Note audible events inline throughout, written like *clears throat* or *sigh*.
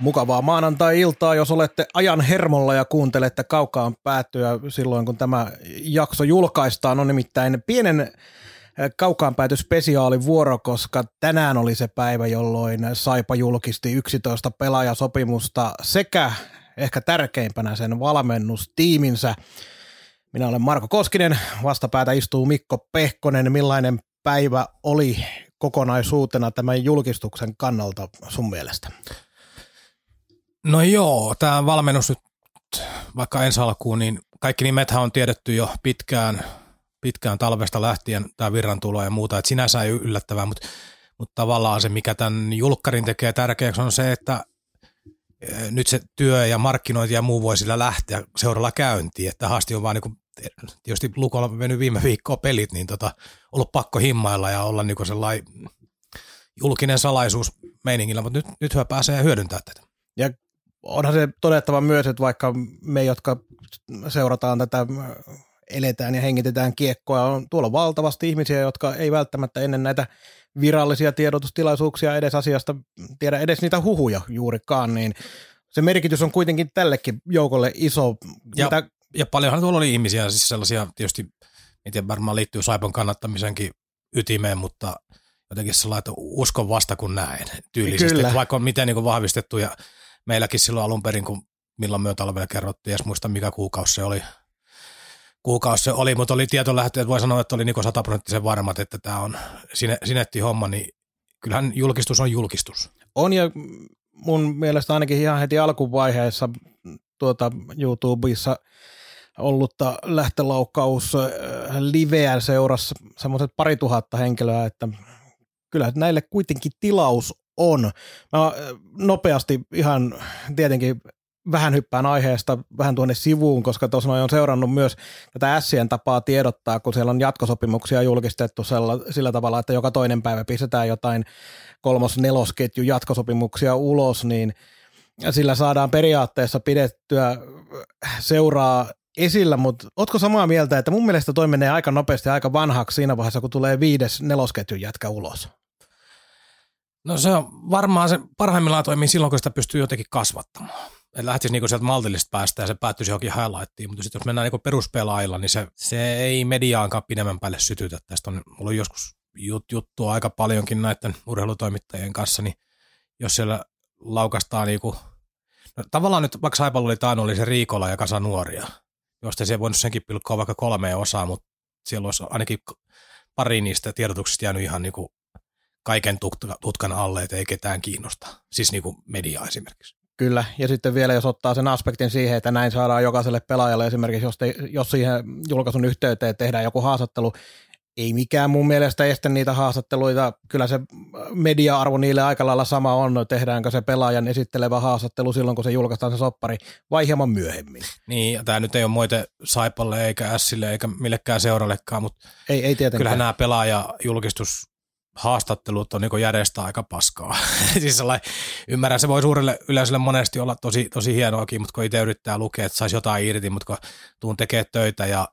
Mukavaa maanantai-iltaa, jos olette ajan hermolla ja kuuntelette kaukaan päätyä silloin, kun tämä jakso julkaistaan. On nimittäin pienen eh, kaukaan pääty spesiaalivuoro, koska tänään oli se päivä, jolloin Saipa julkisti 11 pelaajasopimusta sekä ehkä tärkeimpänä sen valmennustiiminsä. Minä olen Marko Koskinen, vastapäätä istuu Mikko Pehkonen. Millainen päivä oli kokonaisuutena tämän julkistuksen kannalta sun mielestä? No joo, tämä valmennus nyt vaikka ensi alkuun, niin kaikki nimethän on tiedetty jo pitkään, pitkään talvesta lähtien, tämä virran tulo ja muuta, että sinänsä ei yllättävää, mutta, mutta tavallaan se, mikä tämän julkkarin tekee tärkeäksi, on se, että eh, nyt se työ ja markkinointi ja muu voi sillä lähteä seuralla käyntiin, että haasti on vaan niin kuin, tietysti Lukolla on mennyt viime viikkoa pelit, niin tota, ollut pakko himmailla ja olla niin sellainen julkinen salaisuus meiningillä, mutta nyt, nyt hyvä pääsee hyödyntämään tätä. Ja onhan se todettava myös, että vaikka me, jotka seurataan tätä, eletään ja hengitetään kiekkoa, on tuolla valtavasti ihmisiä, jotka ei välttämättä ennen näitä virallisia tiedotustilaisuuksia edes asiasta tiedä edes niitä huhuja juurikaan, niin se merkitys on kuitenkin tällekin joukolle iso. Ja, mitä... ja paljonhan tuolla oli ihmisiä, siis sellaisia tietysti, miten varmaan liittyy Saipan kannattamisenkin ytimeen, mutta jotenkin sellainen, että uskon vasta kun näen tyylisesti, Kyllä. vaikka on miten niin vahvistettu ja meilläkin silloin alun perin, kun milloin me talvella kerrottiin, edes muista mikä kuukausi se oli, kuukausi se oli, mutta oli tietolähteet, voi sanoa, että oli niin sataprosenttisen varmat, että tämä on sinetti homma, niin kyllähän julkistus on julkistus. On ja mun mielestä ainakin ihan heti alkuvaiheessa tuota YouTubessa ollutta lähtölaukaus äh, liveä seurassa semmoiset pari tuhatta henkilöä, että kyllä näille kuitenkin tilaus on. Mä äh, nopeasti ihan tietenkin vähän hyppään aiheesta vähän tuonne sivuun, koska tuossa on seurannut myös tätä Ässien tapaa tiedottaa, kun siellä on jatkosopimuksia julkistettu sella, sillä tavalla, että joka toinen päivä pistetään jotain kolmos-nelosketju jatkosopimuksia ulos, niin sillä saadaan periaatteessa pidettyä seuraa esillä, mutta ootko samaa mieltä, että mun mielestä toi menee aika nopeasti aika vanhaksi siinä vaiheessa, kun tulee viides nelosketjun jätkä ulos? No se on varmaan se parhaimmillaan toimii silloin, kun sitä pystyy jotenkin kasvattamaan. Että lähtisi niinku sieltä maltillista päästä ja se päättyisi johonkin highlightiin, mutta sitten jos mennään niinku peruspelaajilla, niin se, se ei mediaankaan pidemmän päälle sytytä. Tästä on ollut joskus jut, juttua aika paljonkin näiden urheilutoimittajien kanssa, niin jos siellä laukastaa niinku, no tavallaan nyt vaikka Saipalla oli taan, oli se Riikola ja kasa nuoria, josta se ei voinut senkin pilkkoa vaikka kolmeen osaa, mutta siellä olisi ainakin pari niistä tiedotuksista jäänyt ihan niinku kaiken tutkan alle, että ei ketään kiinnosta. Siis niin kuin media esimerkiksi. Kyllä, ja sitten vielä jos ottaa sen aspektin siihen, että näin saadaan jokaiselle pelaajalle esimerkiksi, jos, te, jos siihen julkaisun yhteyteen tehdään joku haastattelu, ei mikään mun mielestä estä niitä haastatteluita. Kyllä se media-arvo niille aika lailla sama on, tehdäänkö se pelaajan esittelevä haastattelu silloin, kun se julkaistaan se soppari, vai hieman myöhemmin. Niin, ja tämä nyt ei ole moite Saipalle eikä Ässille eikä millekään seurallekaan, mutta ei, ei tietenkään. kyllähän nämä pelaaja-julkistus haastattelut on niin järjestää aika paskaa. *laughs* siis ymmärrän, se voi suurelle yleisölle monesti olla tosi, tosi hienoakin, mutta kun itse yrittää lukea, että saisi jotain irti, mutta kun tuun tekemään töitä ja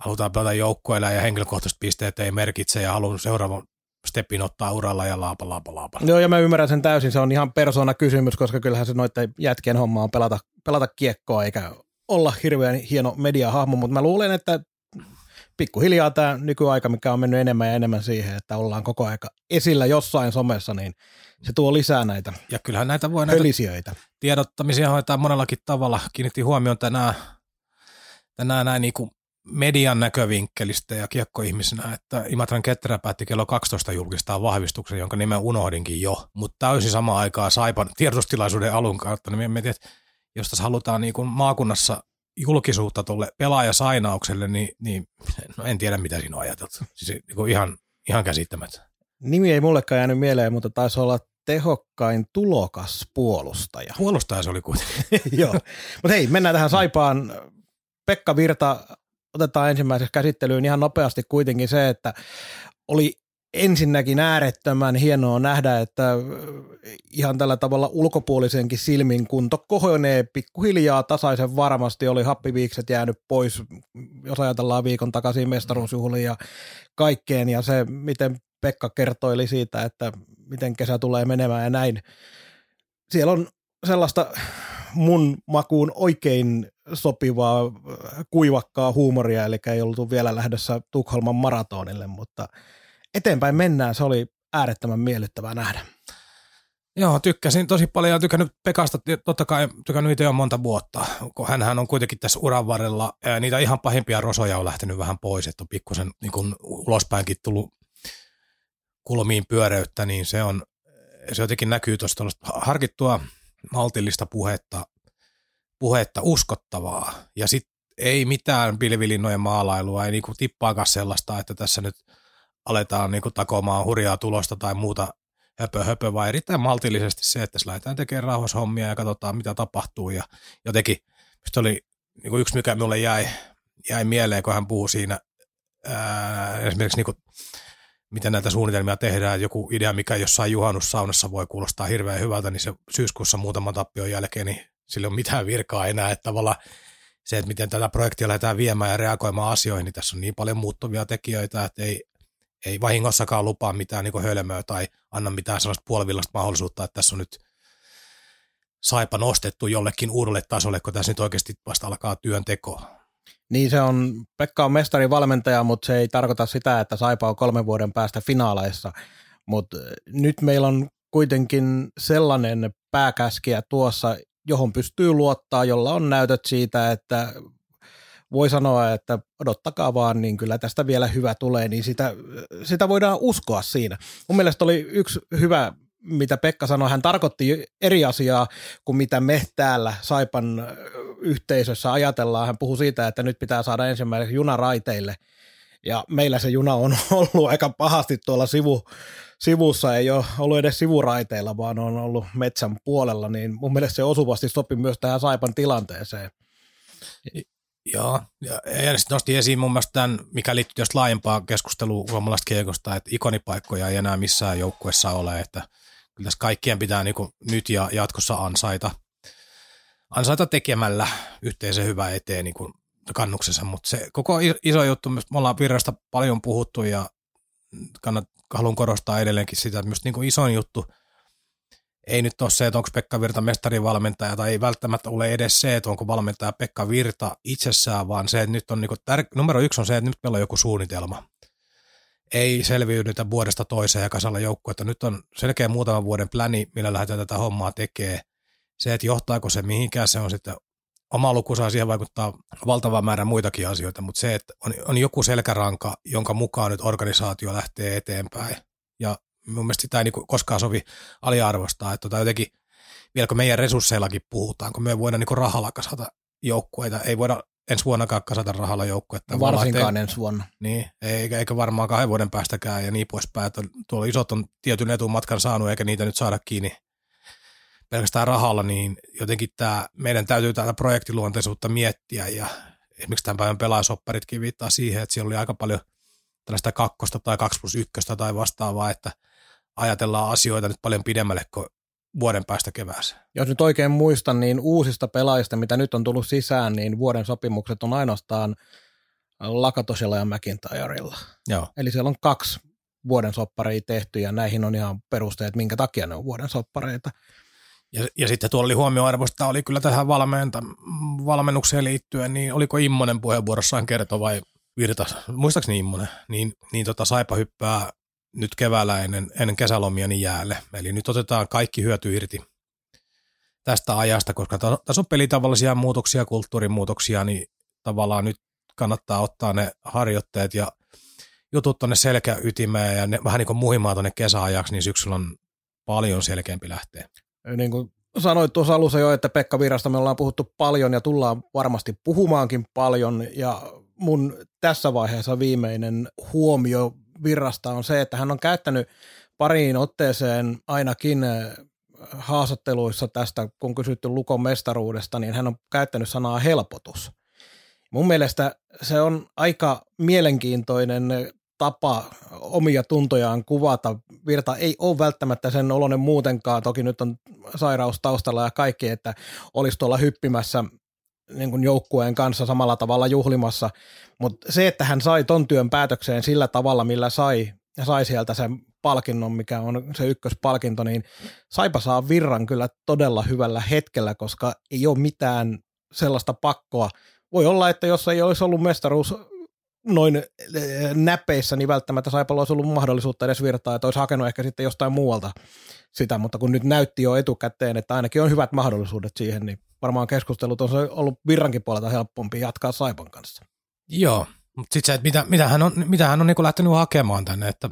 halutaan pelata joukkueella ja henkilökohtaiset pisteet ei merkitse ja haluan seuraavan stepin ottaa uralla ja laapa, laapa, laapa. Joo, ja mä ymmärrän sen täysin. Se on ihan persona kysymys, koska kyllähän se noiden jätkien homma on pelata, pelata kiekkoa eikä olla hirveän hieno mediahahmo, mutta mä luulen, että pikkuhiljaa tämä nykyaika, mikä on mennyt enemmän ja enemmän siihen, että ollaan koko aika esillä jossain somessa, niin se tuo lisää näitä Ja kyllähän näitä voi näitä tiedottamisia hoitaa monellakin tavalla. Kiinnitti huomioon tänään, tänään näin niin kuin median näkövinkkelistä ja kiekkoihmisenä, että Imatran Ketterä päätti kello 12 julkistaa vahvistuksen, jonka nimen unohdinkin jo, mutta täysin sama aikaa Saipan tiedotustilaisuuden alun kautta, niin mietin, että jos tässä halutaan niin kuin maakunnassa julkisuutta tuolle pelaajasainaukselle, niin, niin no en tiedä mitä siinä on ajateltu. Siis niin ihan, ihan käsittämättä. Nimi ei mullekaan jäänyt mieleen, mutta taisi olla tehokkain tulokas puolustaja. Puolustaja se oli kuitenkin. *laughs* Joo, mutta hei, mennään tähän Saipaan. Pekka Virta otetaan ensimmäiseksi käsittelyyn ihan nopeasti kuitenkin se, että oli ensinnäkin äärettömän hienoa nähdä, että ihan tällä tavalla ulkopuolisenkin silmin kunto kohonee pikkuhiljaa tasaisen varmasti, oli happiviikset jäänyt pois, jos ajatellaan viikon takaisin mestaruusjuhliin ja kaikkeen, ja se, miten Pekka kertoili siitä, että miten kesä tulee menemään ja näin. Siellä on sellaista mun makuun oikein sopivaa kuivakkaa huumoria, eli ei ollut vielä lähdössä Tukholman maratonille, mutta eteenpäin mennään. Se oli äärettömän miellyttävää nähdä. Joo, tykkäsin tosi paljon ja tykännyt Pekasta, totta kai tykännyt itse jo monta vuotta, kun hän on kuitenkin tässä uran varrella, niitä ihan pahimpia rosoja on lähtenyt vähän pois, että on pikkusen niin kuin ulospäinkin tullut kulmiin pyöreyttä, niin se on, se jotenkin näkyy tuosta harkittua maltillista puhetta, puhetta uskottavaa ja sitten ei mitään pilvilinnojen maalailua, ei niinku tippaakaan sellaista, että tässä nyt aletaan niinku takomaan hurjaa tulosta tai muuta höpö, höpö, vaan erittäin maltillisesti se, että lähdetään tekemään rauhashommia ja katsotaan, mitä tapahtuu. Ja jotenkin se oli niinku yksi, mikä minulle jäi, jäi mieleen, kun hän puhui siinä ää, esimerkiksi niinku, miten näitä suunnitelmia tehdään. Joku idea, mikä jossain juhannussaunassa voi kuulostaa hirveän hyvältä, niin se syyskuussa muutaman tappion jälkeen, niin sillä ei ole mitään virkaa enää. Että tavallaan se, että miten tätä projektia lähdetään viemään ja reagoimaan asioihin, niin tässä on niin paljon muuttuvia tekijöitä, että ei, ei vahingossakaan lupaa mitään niin hölmöä tai anna mitään sellaista puolivillasta mahdollisuutta, että tässä on nyt saipa nostettu jollekin uudelle tasolle, kun tässä nyt oikeasti vasta alkaa työnteko. Niin se on, Pekka on mestarivalmentaja, mutta se ei tarkoita sitä, että Saipa on kolmen vuoden päästä finaaleissa. Mutta nyt meillä on kuitenkin sellainen pääkäskiä tuossa, johon pystyy luottaa, jolla on näytöt siitä, että voi sanoa, että odottakaa vaan, niin kyllä tästä vielä hyvä tulee, niin sitä, sitä voidaan uskoa siinä. Mun mielestä oli yksi hyvä, mitä Pekka sanoi, hän tarkoitti eri asiaa kuin mitä me täällä Saipan yhteisössä ajatellaan. Hän puhui siitä, että nyt pitää saada ensimmäiseksi juna raiteille, ja meillä se juna on *laughs* ollut aika pahasti tuolla sivu, sivussa, ei ole ollut edes sivuraiteilla, vaan on ollut metsän puolella, niin mun mielestä se osuvasti sopi myös tähän Saipan tilanteeseen. Joo, ja, sitten nosti esiin mun mielestä tämän, mikä liittyy just laajempaa keskustelua suomalaisesta kiekosta, että ikonipaikkoja ei enää missään joukkuessa ole, että kyllä tässä kaikkien pitää niin nyt ja jatkossa ansaita, ansaita tekemällä yhteisen hyvää eteen niin kannuksessa, mutta se koko iso juttu, me ollaan virrasta paljon puhuttu ja kannat, haluan korostaa edelleenkin sitä, että myös niin kuin isoin juttu – ei nyt ole se, että onko Pekka Virta mestarivalmentaja tai ei välttämättä ole edes se, että onko valmentaja Pekka Virta itsessään, vaan se, että nyt on niin tär- numero yksi on se, että nyt meillä on joku suunnitelma. Ei selviydytä vuodesta toiseen ja kasalla että Nyt on selkeä muutaman vuoden pläni, millä lähdetään tätä hommaa tekemään. Se, että johtaako se mihinkään, se on sitten oma lukusa, siihen vaikuttaa valtava määrä muitakin asioita, mutta se, että on, on joku selkäranka, jonka mukaan nyt organisaatio lähtee eteenpäin. Ja mun mielestä sitä ei niin koskaan sovi aliarvostaa, että tota jotenkin, vielä kun meidän resursseillakin puhutaan, kun me voidaan niin rahalla kasata joukkueita, ei voida ensi vuonnakaan kasata rahalla joukkuetta. Varsinkaan ensi vuonna. Niin, eikä, eikä varmaan kahden vuoden päästäkään ja niin poispäin, että tuolla isot on tietyn etumatkan saanut eikä niitä nyt saada kiinni pelkästään rahalla, niin jotenkin tämä, meidän täytyy tätä projektiluonteisuutta miettiä ja esimerkiksi tämän päivän pelaajasopparitkin viittaa siihen, että siellä oli aika paljon tällaista kakkosta tai kaksi plus ykköstä tai vastaavaa, että ajatellaan asioita nyt paljon pidemmälle kuin vuoden päästä keväässä. Jos nyt oikein muistan, niin uusista pelaajista, mitä nyt on tullut sisään, niin vuoden sopimukset on ainoastaan Lakatosella ja McIntyrella. Joo. Eli siellä on kaksi vuoden soppareita tehty ja näihin on ihan perusteet, minkä takia ne on vuoden soppareita. Ja, ja sitten tuolla oli huomioarvosta, oli kyllä tähän valmenta, valmennukseen liittyen, niin oliko Immonen puheenvuorossaan kertoi vai Virta, muistaakseni Immonen, niin, niin tota Saipa hyppää nyt keväällä ennen, ennen kesälomia niin jäälle. Eli nyt otetaan kaikki hyöty irti tästä ajasta, koska tässä on pelitavallisia muutoksia, kulttuurimuutoksia, niin tavallaan nyt kannattaa ottaa ne harjoitteet ja jutut tuonne selkäytimeen ja ne vähän niin kuin muhimaan tuonne kesäajaksi, niin syksyllä on paljon selkeämpi lähteä. Niin kuin sanoit tuossa alussa jo, että Pekka Virasta me ollaan puhuttu paljon ja tullaan varmasti puhumaankin paljon ja mun tässä vaiheessa viimeinen huomio Virrasta on se, että hän on käyttänyt pariin otteeseen ainakin haastatteluissa tästä, kun kysytty Lukon mestaruudesta, niin hän on käyttänyt sanaa helpotus. Mun mielestä se on aika mielenkiintoinen tapa omia tuntojaan kuvata. Virta ei ole välttämättä sen oloinen muutenkaan, toki nyt on sairaus taustalla ja kaikki, että olisi tuolla hyppimässä niin kuin joukkueen kanssa samalla tavalla juhlimassa, mutta se, että hän sai ton työn päätökseen sillä tavalla, millä sai, ja sai sieltä sen palkinnon, mikä on se ykköspalkinto, niin Saipa saa virran kyllä todella hyvällä hetkellä, koska ei ole mitään sellaista pakkoa. Voi olla, että jos ei olisi ollut mestaruus noin eh, näpeissä, niin välttämättä Saipalla olisi ollut mahdollisuutta edes virtaa, että olisi hakenut ehkä sitten jostain muualta sitä, mutta kun nyt näytti jo etukäteen, että ainakin on hyvät mahdollisuudet siihen, niin varmaan keskustelut on ollut virrankin puolelta helpompi jatkaa Saipan kanssa. Joo, mutta sitten se, että mitä, mitä hän on, mitä hän on niin lähtenyt hakemaan tänne, että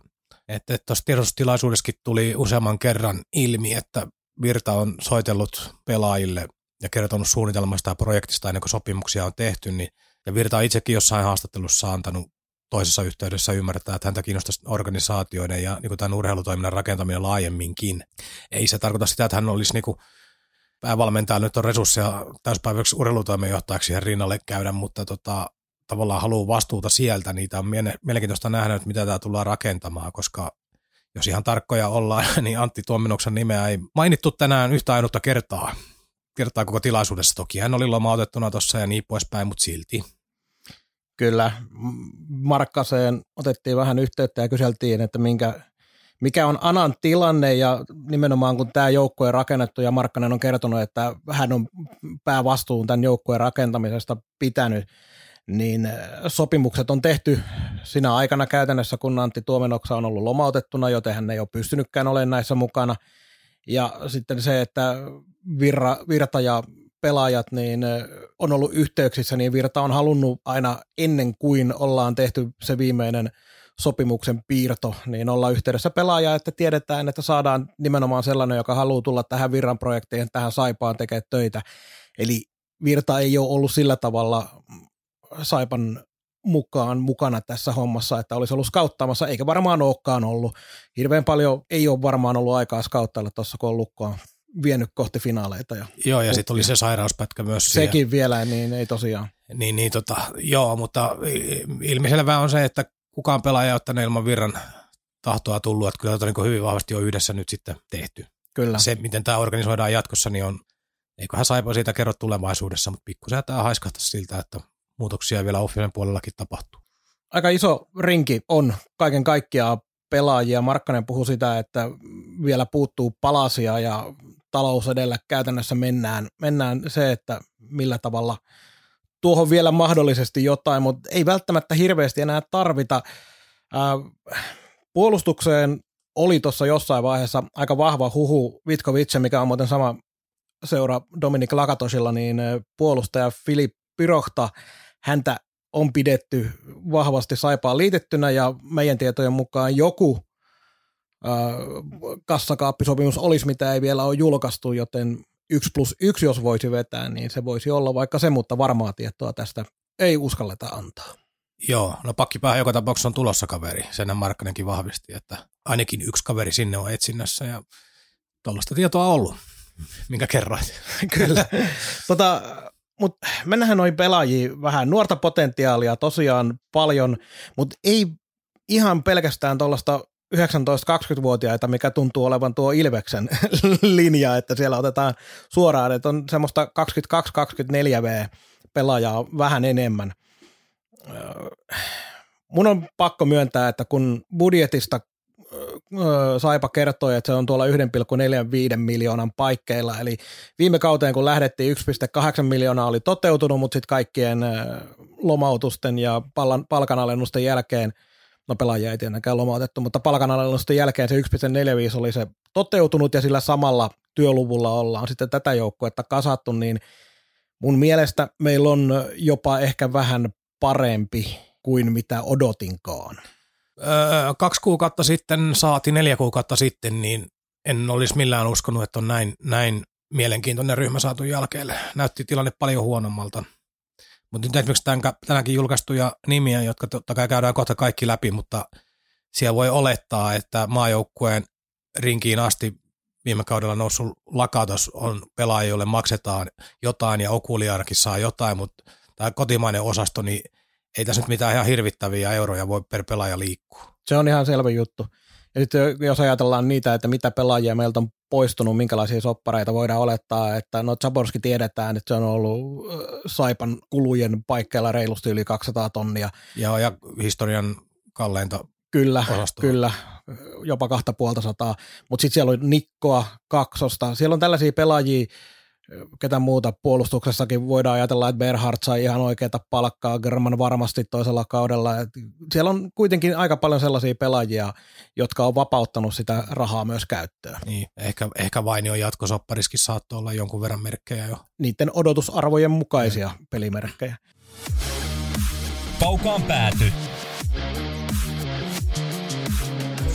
että tuossa tiedotustilaisuudessakin tuli useamman kerran ilmi, että Virta on soitellut pelaajille ja kertonut suunnitelmasta ja projektista ennen kuin sopimuksia on tehty, niin, ja Virta on itsekin jossain haastattelussa antanut toisessa yhteydessä ymmärtää, että häntä kiinnostaisi organisaatioiden ja niin kuin tämän urheilutoiminnan rakentaminen laajemminkin. Ei se tarkoita sitä, että hän olisi niin kuin päävalmentaja nyt on resursseja täyspäiväksi urheilutoimenjohtajaksi ja rinnalle käydä, mutta tota, tavallaan haluaa vastuuta sieltä, niitä on mielenkiintoista nähdä, että mitä tämä tullaan rakentamaan, koska jos ihan tarkkoja ollaan, *laughs* niin Antti Tuominoksen nimeä ei mainittu tänään yhtä ainutta kertaa, kertaa koko tilaisuudessa. Toki hän oli lomautettuna tuossa ja niin poispäin, mutta silti. Kyllä, Markkaseen otettiin vähän yhteyttä ja kyseltiin, että minkä, mikä on Anan tilanne ja nimenomaan kun tämä joukkue on rakennettu ja Markkanen on kertonut, että hän on päävastuun tämän joukkueen rakentamisesta pitänyt, niin äh, sopimukset on tehty sinä aikana käytännössä, kun Antti Tuomenoksa on ollut lomautettuna, joten hän ei ole pystynytkään olemaan näissä mukana. Ja sitten se, että Virra, Virta ja pelaajat niin äh, on ollut yhteyksissä, niin Virta on halunnut aina ennen kuin ollaan tehty se viimeinen sopimuksen piirto, niin olla yhteydessä pelaajaa, että tiedetään, että saadaan nimenomaan sellainen, joka haluaa tulla tähän Virran projektiin, tähän Saipaan tekemään töitä. Eli Virta ei ole ollut sillä tavalla Saipan mukaan mukana tässä hommassa, että olisi ollut skauttaamassa, eikä varmaan olekaan ollut. Hirveän paljon ei ole varmaan ollut aikaa skauttailla tuossa, kun on lukkoa vienyt kohti finaaleita. Ja joo, ja sitten oli se sairauspätkä myös. Sekin siihen. vielä, niin ei tosiaan. Niin, niin tota, joo, mutta ilmiselvää on se, että kukaan pelaaja ei ole ilman virran tahtoa tullut, että kyllä tätä niin hyvin vahvasti on yhdessä nyt sitten tehty. Kyllä. Se, miten tämä organisoidaan jatkossa, niin on, eiköhän Saipa siitä kerro tulevaisuudessa, mutta pikkusen tämä haiskahtaa siltä, että muutoksia vielä offinen puolellakin tapahtuu. Aika iso rinki on kaiken kaikkiaan pelaajia. Markkanen puhui sitä, että vielä puuttuu palasia ja talous edellä käytännössä mennään, mennään se, että millä tavalla tuohon vielä mahdollisesti jotain, mutta ei välttämättä hirveästi enää tarvita. Puolustukseen oli tuossa jossain vaiheessa aika vahva huhu Vitkovice, mikä on muuten sama seura Dominik Lakatosilla, niin puolustaja Filip Pirohta häntä on pidetty vahvasti saipaan liitettynä ja meidän tietojen mukaan joku äh, kassakaappisopimus olisi, mitä ei vielä ole julkaistu, joten yksi plus yksi, jos voisi vetää, niin se voisi olla vaikka se, mutta varmaa tietoa tästä ei uskalleta antaa. Joo, no pakkipäähän joka tapauksessa on tulossa kaveri. Sen Markkanenkin vahvisti, että ainakin yksi kaveri sinne on etsinnässä ja tuollaista tietoa on ollut, minkä kerroit. *laughs* Kyllä. tota, mutta mennään noin pelaajiin vähän. Nuorta potentiaalia tosiaan paljon, mutta ei ihan pelkästään tuollaista 19-20-vuotiaita, mikä tuntuu olevan tuo Ilveksen *laughs* linja, että siellä otetaan suoraan, että on semmoista 22-24 V pelaajaa vähän enemmän. Mun on pakko myöntää, että kun budjetista Saipa kertoi, että se on tuolla 1,45 miljoonan paikkeilla, eli viime kauteen kun lähdettiin 1,8 miljoonaa oli toteutunut, mutta sitten kaikkien lomautusten ja palkanalennusten jälkeen, no pelaajia ei tietenkään lomautettu, mutta palkanalennusten jälkeen se 1,45 oli se toteutunut ja sillä samalla työluvulla ollaan sitten tätä joukkuetta kasattu, niin mun mielestä meillä on jopa ehkä vähän parempi kuin mitä odotinkaan öö, kaksi kuukautta sitten saati neljä kuukautta sitten, niin en olisi millään uskonut, että on näin, näin mielenkiintoinen ryhmä saatu jälkeelle. Näytti tilanne paljon huonommalta. Mutta nyt esimerkiksi tämän, tänäänkin julkaistuja nimiä, jotka totta kai käydään kohta kaikki läpi, mutta siellä voi olettaa, että maajoukkueen rinkiin asti viime kaudella noussut lakatos on pelaajia, joille maksetaan jotain ja Okuliaanakin saa jotain, mutta tämä kotimainen osasto, niin ei tässä nyt mitään ihan hirvittäviä euroja voi per pelaaja liikkua. Se on ihan selvä juttu. Ja sitten jos ajatellaan niitä, että mitä pelaajia meiltä on poistunut, minkälaisia soppareita voidaan olettaa, että no Zaborski tiedetään, että se on ollut Saipan kulujen paikkeilla reilusti yli 200 tonnia. Ja, ja historian kalleinta Kyllä, osastoa. kyllä, jopa kahta puolta sataa. Mutta sitten siellä on Nikkoa, Kaksosta. Siellä on tällaisia pelaajia, ketä muuta puolustuksessakin voidaan ajatella, että Berhardt sai ihan oikeata palkkaa, German varmasti toisella kaudella. Et siellä on kuitenkin aika paljon sellaisia pelaajia, jotka on vapauttanut sitä rahaa myös käyttöön. Niin, ehkä, ehkä Vainio jatkosoppariskin saattoi olla jonkun verran merkkejä jo. Niiden odotusarvojen mukaisia mm. pelimerkkejä. Kaukaan pääty.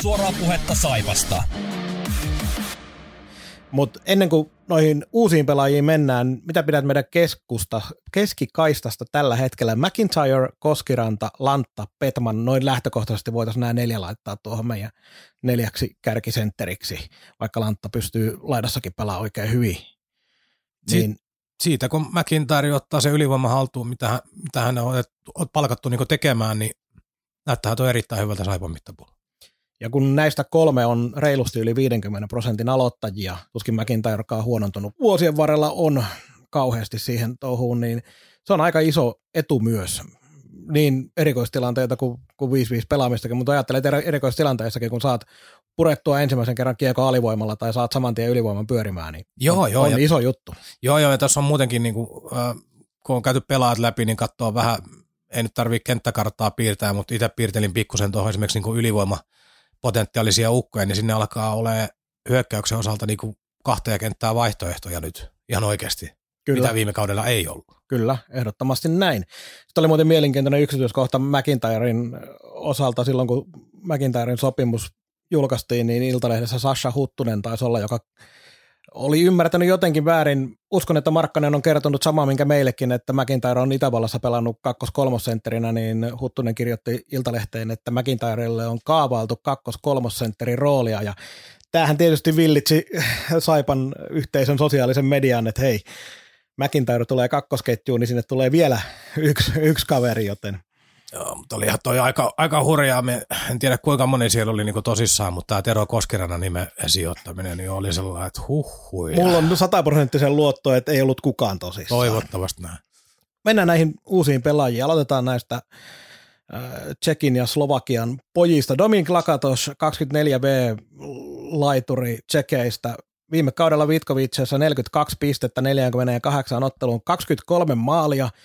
Suoraa puhetta Saivasta. Mutta ennen kuin noihin uusiin pelaajiin mennään, mitä pidät meidän keskusta, keskikaistasta tällä hetkellä? McIntyre, Koskiranta, Lantta, Petman, noin lähtökohtaisesti voitaisiin nämä neljä laittaa tuohon meidän neljäksi kärkisentteriksi, vaikka Lantta pystyy laidassakin pelaamaan oikein hyvin. Niin, siitä kun McIntyre ottaa se ylivoima haltuun, mitä, hän, mitä hän on, on palkattu niin tekemään, niin näyttää tuo erittäin hyvältä Saipan mittapuolella. Ja kun näistä kolme on reilusti yli 50 prosentin aloittajia, tuskin McIntyre, joka on huonontunut vuosien varrella, on kauheasti siihen touhuun, niin se on aika iso etu myös. Niin erikoistilanteita kuin, kuin 5-5 pelaamistakin, mutta ajattelet erikoistilanteissakin, kun saat purettua ensimmäisen kerran kiekko alivoimalla tai saat saman tien ylivoiman pyörimään, niin joo, on, joo, on ja, iso juttu. Joo, joo, ja tässä on muutenkin, niin kuin, äh, kun on käyty pelaat läpi, niin katsoo vähän, ei nyt tarvitse kenttäkarttaa piirtää, mutta itse piirtelin pikkusen tuohon esimerkiksi niin kuin ylivoima potentiaalisia ukkoja, niin sinne alkaa olemaan hyökkäyksen osalta niin kuin kahta kenttää vaihtoehtoja nyt ihan oikeasti, Kyllä. mitä viime kaudella ei ollut. Kyllä, ehdottomasti näin. Sitten oli muuten mielenkiintoinen yksityiskohta McIntyren osalta silloin, kun McIntyren sopimus julkaistiin, niin Iltalehdessä Sasha Huttunen taisi olla, joka oli ymmärtänyt jotenkin väärin. Uskon, että Markkanen on kertonut samaa, minkä meillekin, että McIntyre on Itävallassa pelannut kakkos-kolmosentterinä, niin Huttunen kirjoitti Iltalehteen, että McIntyrelle on kaavailtu kakkos-kolmosentterin roolia, ja tämähän tietysti villitsi Saipan yhteisön sosiaalisen median, että hei, McIntyre tulee kakkosketjuun, niin sinne tulee vielä yksi, yksi kaveri, joten – Joo, mutta oli ihan toi aika, aika hurjaa. Me, en tiedä kuinka moni siellä oli niinku tosissaan, mutta tämä Tero Koskirana nimen sijoittaminen niin oli sellainen, että huh, hui. Mulla on sataprosenttisen luotto, että ei ollut kukaan tosissaan. Toivottavasti näin. Mennään näihin uusiin pelaajiin. Aloitetaan näistä äh, Tsekin ja Slovakian pojista. Domin Lakatos, 24B-laituri Tsekeistä. Viime kaudella Vitkovitsessa 42 pistettä 48 otteluun, 23 maalia –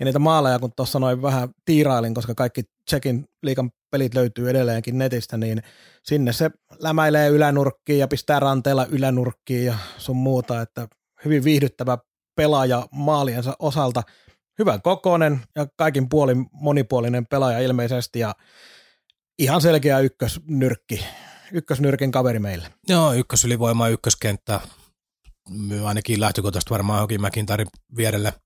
ja niitä maaleja, kun tuossa noin vähän tiirailin, koska kaikki Tsekin liikan pelit löytyy edelleenkin netistä, niin sinne se lämäilee ylänurkkiin ja pistää ranteella ylänurkkiin ja sun muuta, että hyvin viihdyttävä pelaaja maaliensa osalta. Hyvän kokoinen ja kaikin puolin monipuolinen pelaaja ilmeisesti ja ihan selkeä ykkösnyrkki, ykkösnyrkin kaveri meille. Joo, ykkösylivoima, ykköskenttä, ainakin lähtökohtaisesti varmaan johonkin McIntyren vierelle –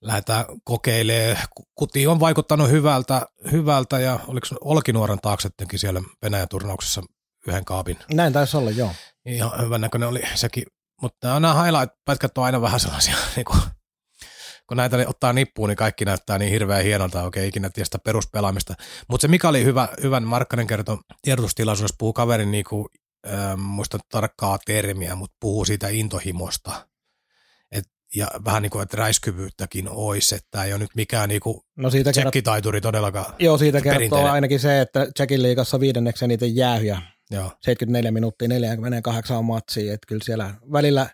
lähdetään kokeilemaan. Kuti on vaikuttanut hyvältä, hyvältä ja oliko Olkinuoren taaksettenkin siellä Venäjän turnauksessa yhden kaapin. Näin taisi olla, joo. Ihan hyvän näköinen oli sekin, mutta nämä highlight-pätkät on aina vähän sellaisia, *laughs* niin kuin, kun näitä ottaa nippuun, niin kaikki näyttää niin hirveän hienolta, oikein ikinä tiedä sitä peruspelaamista. Mutta se mikä oli hyvä, hyvän Markkanen kertoi tiedotustilaisuudessa, puhuu kaverin niin kuin, äh, muista tarkkaa termiä, mutta puhuu siitä intohimosta ja vähän niin kuin, että räiskyvyyttäkin olisi, että tämä ei ole nyt mikään niin kuin no siitä tsekkitaituri todellakaan. Joo, siitä kertoo ainakin se, että Tsekin liigassa viidenneksi eniten jäähyjä. Joo. 74 minuuttia 48 matsia, että kyllä siellä välillä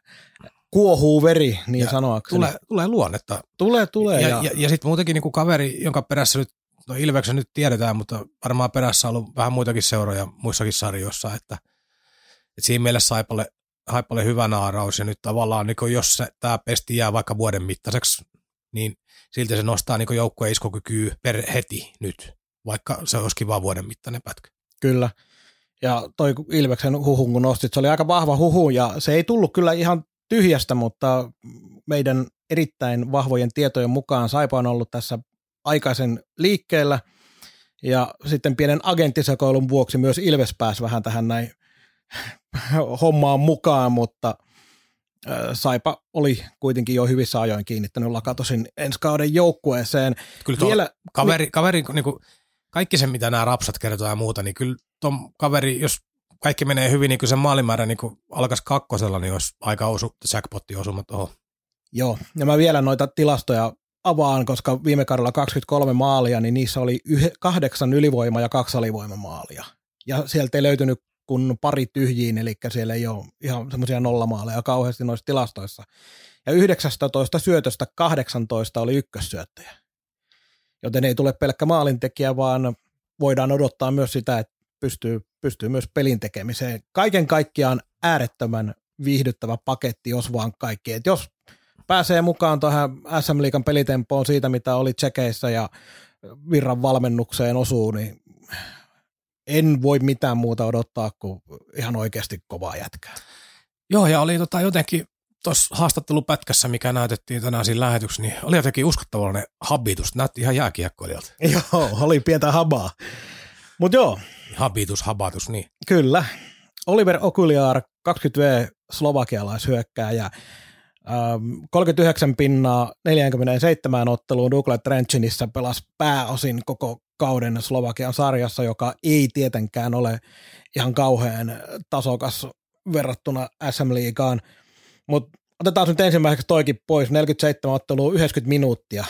kuohuu veri, niin ja sanoakseni. Tulee, tulee luonnetta. Tulee, tulee. Ja, ja, ja, ja sitten muutenkin niin kuin kaveri, jonka perässä nyt, no Ilveksen nyt tiedetään, mutta varmaan perässä on ollut vähän muitakin seuroja muissakin sarjoissa, että, että siinä mielessä Saipalle Haipalle hyvä naaraus ja nyt tavallaan niin jos tämä pesti jää vaikka vuoden mittaiseksi, niin silti se nostaa niin joukkueen iskokykyä per heti nyt, vaikka se olisikin vain vuoden mittainen pätkä. Kyllä. Ja toi Ilveksen huhun kun nostit, se oli aika vahva huhu ja se ei tullut kyllä ihan tyhjästä, mutta meidän erittäin vahvojen tietojen mukaan Saipa on ollut tässä aikaisen liikkeellä ja sitten pienen agenttisekoilun vuoksi myös Ilves pääsi vähän tähän näin *laughs* hommaan mukaan, mutta Saipa oli kuitenkin jo hyvissä ajoin kiinnittänyt Lakatosin ensi kauden joukkueeseen. Kyllä tuo Vielä, kaveri, kaveri niin kuin, kaikki se, mitä nämä rapsat kertoo ja muuta, niin kyllä tuon kaveri, jos kaikki menee hyvin, niin kyllä se maalimäärä niin alkaisi kakkosella, niin olisi aika osu, jackpotti osuma tuohon. Joo, ja mä vielä noita tilastoja avaan, koska viime kaudella 23 maalia, niin niissä oli yh- kahdeksan ylivoima- ja kaksi alivoimamaalia. Ja sieltä ei löytynyt kun pari tyhjiin, eli siellä ei ole ihan semmoisia nollamaaleja kauheasti noissa tilastoissa. Ja 19 syötöstä 18 oli ykkössyöttäjä. Joten ei tule pelkkä maalintekijä, vaan voidaan odottaa myös sitä, että pystyy, pystyy myös pelin tekemiseen. Kaiken kaikkiaan äärettömän viihdyttävä paketti, jos vaan kaikki. Et jos pääsee mukaan tuohon SM Liikan pelitempoon siitä, mitä oli tsekeissä ja virran valmennukseen osuu, niin en voi mitään muuta odottaa kuin ihan oikeasti kovaa jätkää. Joo, ja oli tota jotenkin tuossa haastattelupätkässä, mikä näytettiin tänään siinä lähetyksessä, niin oli jotenkin uskottavallinen habitus. Näytti ihan jääkiekkoilijalta. Joo, oli pientä habaa. Mutta joo. Habitus, habatus, niin. Kyllä. Oliver Okuliar, 20V slovakialaishyökkääjä, 39 ähm, pinnaa 47 otteluun Douglas Trenchinissa pelasi pääosin koko kauden Slovakian sarjassa, joka ei tietenkään ole ihan kauhean tasokas verrattuna SM-liigaan. Mutta otetaan nyt ensimmäiseksi toikin pois, 47 ottelua, 90 minuuttia.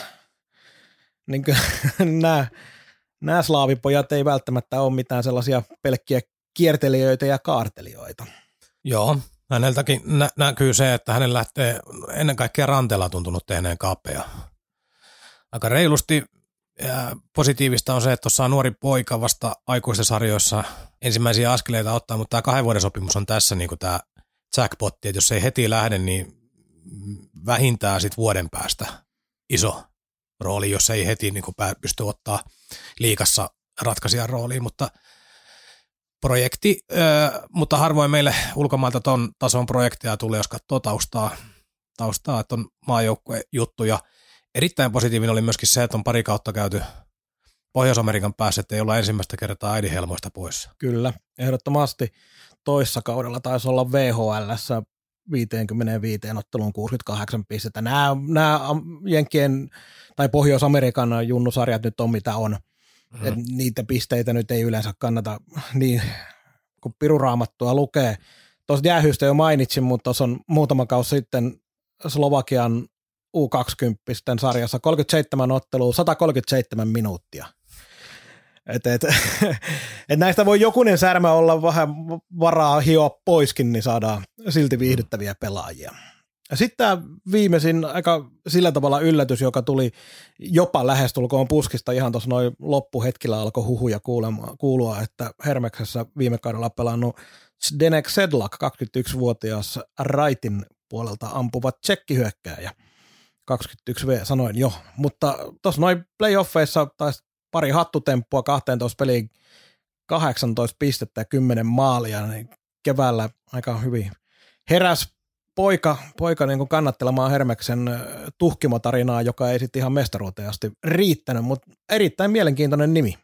Niin *laughs* nämä, slaavipojat ei välttämättä ole mitään sellaisia pelkkiä kiertelijöitä ja kaartelijoita. Joo, häneltäkin nä- näkyy se, että hänen lähtee ennen kaikkea ranteella tuntunut tehneen kapea. Aika reilusti positiivista on se, että tuossa on nuori poika vasta aikuisten sarjoissa ensimmäisiä askeleita ottaa, mutta tämä kahden vuoden sopimus on tässä niin tämä jackpotti, että jos ei heti lähde, niin vähintään sitten vuoden päästä iso rooli, jos ei heti niin kuin pysty ottaa liikassa ratkaisijan rooliin, mutta projekti, mutta harvoin meille ulkomailta ton tason projekteja tulee, jos katsoo taustaa, taustaa että on maajoukkue juttuja – Erittäin positiivinen oli myöskin se, että on pari kautta käyty Pohjois-Amerikan päässä, että ei olla ensimmäistä kertaa äidinhelmoista pois. Kyllä, ehdottomasti toissa kaudella taisi olla VHL 55 otteluun 68 pistettä. Nämä, nämä Jenkkien tai Pohjois-Amerikan junnusarjat nyt on mitä on. Mm-hmm. Et niitä pisteitä nyt ei yleensä kannata niin, kun piruraamattua lukee. Tuossa jäähystä jo mainitsin, mutta tuossa on muutama kausi sitten Slovakian U20 sarjassa 37 ottelua, 137 minuuttia. Et, et, *laughs* et näistä voi jokunen särmä olla vähän varaa hioa poiskin, niin saadaan silti viihdyttäviä pelaajia. Sitten tämä viimeisin aika sillä tavalla yllätys, joka tuli jopa lähestulkoon puskista ihan tuossa noin loppuhetkillä alkoi huhuja kuulua, että Hermeksessä viime kaudella pelannut Denek Sedlak, 21-vuotias Raitin puolelta ampuva tsekkihyökkääjä – 21V sanoin jo, mutta tuossa noin playoffeissa taisi pari hattutemppua 12 peliin 18 pistettä ja 10 maalia, niin keväällä aika hyvin heräs poika, poika niin kannattelemaan Hermeksen tuhkimotarinaa, joka ei sitten ihan mestaruuteen asti riittänyt, mutta erittäin mielenkiintoinen nimi.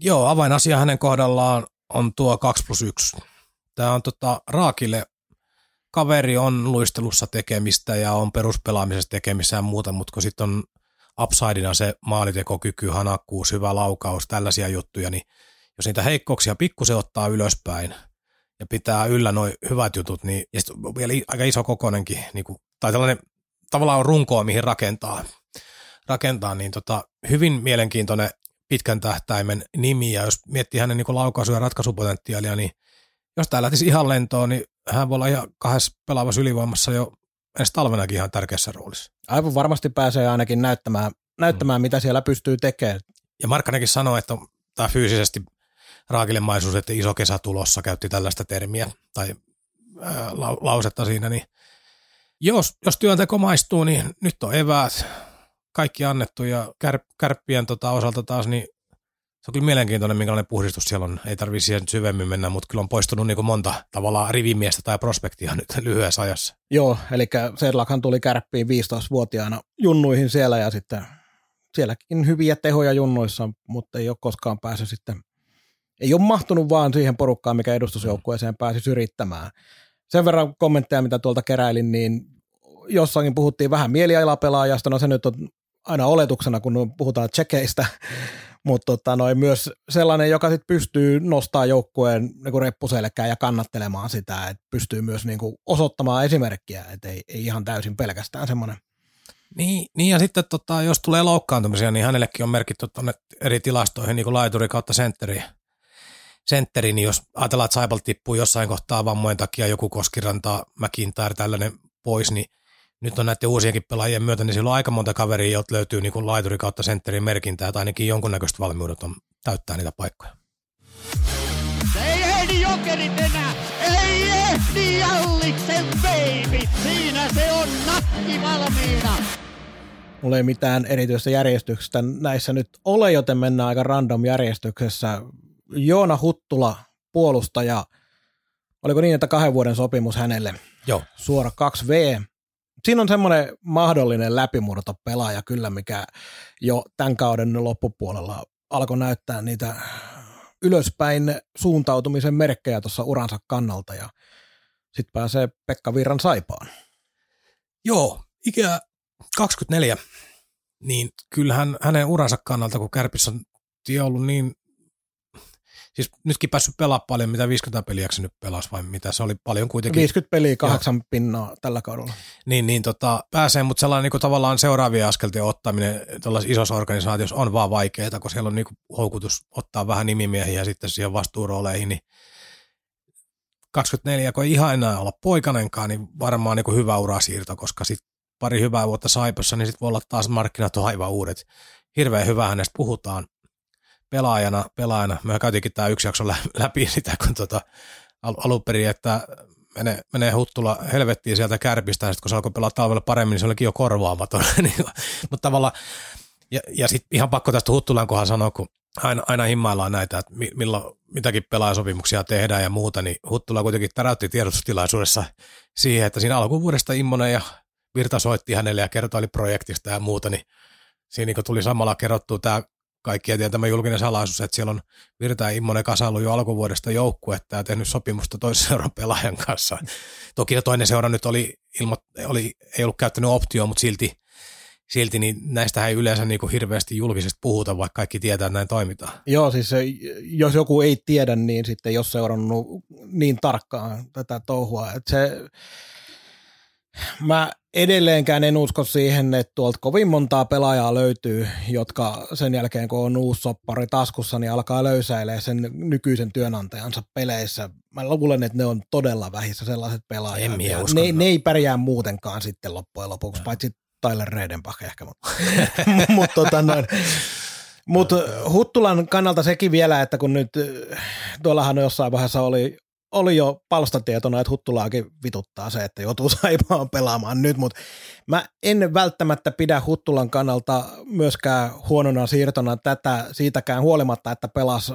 Joo, avainasia hänen kohdallaan on tuo 2 plus 1. Tämä on tota, Raakille kaveri on luistelussa tekemistä ja on peruspelaamisessa tekemistä ja muuta, mutta kun sitten on upsidena se maalitekokyky, hanakkuus, hyvä laukaus, tällaisia juttuja, niin jos niitä heikkouksia pikkusen ottaa ylöspäin ja pitää yllä noin hyvät jutut, niin ja vielä aika iso kokonenkin, niin kuin, tai tällainen tavallaan on runkoa, mihin rakentaa, rakentaa niin tota, hyvin mielenkiintoinen pitkän tähtäimen nimi, ja jos miettii hänen niin laukaisu- ja ratkaisupotentiaalia, niin jos tämä lähtisi ihan lentoon, niin hän voi olla ihan kahdessa pelaavassa ylivoimassa jo ensi talvenakin ihan tärkeässä roolissa. Aivan varmasti pääsee ainakin näyttämään, näyttämään mm. mitä siellä pystyy tekemään. Ja Markkanenkin sanoi, että tämä fyysisesti raakilemaisuus, että iso kesä tulossa, käytti tällaista termiä tai ää, la, lausetta siinä, niin jos, jos työnteko maistuu, niin nyt on eväät, kaikki annettu ja kär, kärppien tota osalta taas, niin se on kyllä mielenkiintoinen, minkälainen puhdistus siellä on. Ei tarvitse siihen syvemmin mennä, mutta kyllä on poistunut niin monta tavallaan rivimiestä tai prospektia nyt *laughs* lyhyessä ajassa. Joo, eli Sedlakhan tuli kärppiin 15-vuotiaana junnuihin siellä ja sitten sielläkin hyviä tehoja junnuissa, mutta ei ole koskaan päässyt sitten ei ole mahtunut vaan siihen porukkaan, mikä edustusjoukkueeseen pääsi yrittämään. Sen verran kommentteja, mitä tuolta keräilin, niin jossakin puhuttiin vähän mielialapelaajasta, no se nyt on aina oletuksena, kun puhutaan tsekeistä, *laughs* mutta tota, noin myös sellainen, joka sit pystyy nostaa joukkueen niin reppuselkään ja kannattelemaan sitä, että pystyy myös niin kuin, osoittamaan esimerkkiä, että ei, ei ihan täysin pelkästään semmoinen. Niin, niin, ja sitten tota, jos tulee loukkaantumisia, niin hänellekin on merkitty tuonne eri tilastoihin niin kuin laituri kautta sentteri. sentteri, niin jos ajatellaan, että Saipal tippuu jossain kohtaa vammojen takia joku Koskiranta, McIntyre, tällainen pois, niin nyt on näiden uusienkin pelaajien myötä, niin silloin on aika monta kaveria, joilta löytyy niin kuin laituri kautta sentterin merkintää, tai ainakin jonkunnäköistä valmiudet on täyttää niitä paikkoja. ei ehdi jokerit enää, ei ehdi Jalliksen baby, siinä se on nakki valmiina. Mulla ei mitään erityistä järjestyksestä näissä nyt ole, joten mennään aika random järjestyksessä. Joona Huttula, puolustaja, oliko niin, että kahden vuoden sopimus hänelle? Joo. Suora 2V siinä on semmoinen mahdollinen läpimurto pelaaja kyllä, mikä jo tämän kauden loppupuolella alkoi näyttää niitä ylöspäin suuntautumisen merkkejä tuossa uransa kannalta ja sitten pääsee Pekka Virran saipaan. Joo, ikä 24, niin kyllähän hänen uransa kannalta, kun Kärpissä on ollut niin siis nytkin päässyt pelaamaan paljon, mitä 50 peliä nyt pelasi vai mitä, se oli paljon kuitenkin. 50 peliä, kahdeksan pinnaa tällä kaudella. Niin, niin tota, pääsee, mutta sellainen niin kuin tavallaan seuraavia askeltia ottaminen tuollaisessa isossa organisaatiossa on vaan vaikeaa, kun siellä on niin kuin houkutus ottaa vähän nimimiehiä sitten siihen vastuurooleihin, niin 24, kun ei ihan enää olla poikanenkaan, niin varmaan niin kuin hyvä urasiirto, koska sitten pari hyvää vuotta Saipassa, niin sitten voi olla taas markkinat on aivan uudet. Hirveän hyvää hänestä puhutaan pelaajana, pelaajana. Me käytiinkin tämä yksi jakso läpi sitä, kun tota, al- alun perin, että menee, menee huttula helvettiin sieltä kärpistä, ja sitten kun se alkoi pelaa talvella paremmin, niin se olikin jo korvaamaton. *laughs* Niin mutta tavallaan, ja, ja sitten ihan pakko tästä huttulan kohan sanoa, kun aina, aina himmaillaan näitä, että milloin mitäkin pelaajasopimuksia tehdään ja muuta, niin Huttula kuitenkin täräytti tiedotustilaisuudessa siihen, että siinä alkuvuodesta Immonen ja Virta soitti hänelle ja kertoili projektista ja muuta, niin siinä niin tuli samalla kerrottua tämä kaikkien tietämä julkinen salaisuus, että siellä on Virta ja Immonen kasailu jo alkuvuodesta joukkuetta ja tehnyt sopimusta toisen seuran *laughs* pelaajan kanssa. Toki toinen seura nyt oli, ilmo, oli ei ollut käyttänyt optioon, mutta silti, silti niin näistä ei yleensä niin kuin hirveästi julkisesti puhuta, vaikka kaikki tietää, että näin toimitaan. Joo, siis jos joku ei tiedä, niin sitten ole seurannut niin tarkkaan tätä touhua. Että se, mä edelleenkään en usko siihen, että tuolta kovin montaa pelaajaa löytyy, jotka sen jälkeen kun on uusi soppari taskussa, niin alkaa löysäilee sen nykyisen työnantajansa peleissä. Mä luulen, että ne on todella vähissä sellaiset pelaajat. En ne, ne, ei pärjää muutenkaan sitten loppujen lopuksi, no. paitsi Tyler Redenbach ehkä. Mutta *laughs* mut, tota noin. Mut Huttulan kannalta sekin vielä, että kun nyt tuollahan jossain vaiheessa oli oli jo palstatietona, että Huttulaakin vituttaa se, että joutuu *laughs* saipaan pelaamaan nyt, mutta mä en välttämättä pidä Huttulan kannalta myöskään huonona siirtona tätä siitäkään huolimatta, että pelasi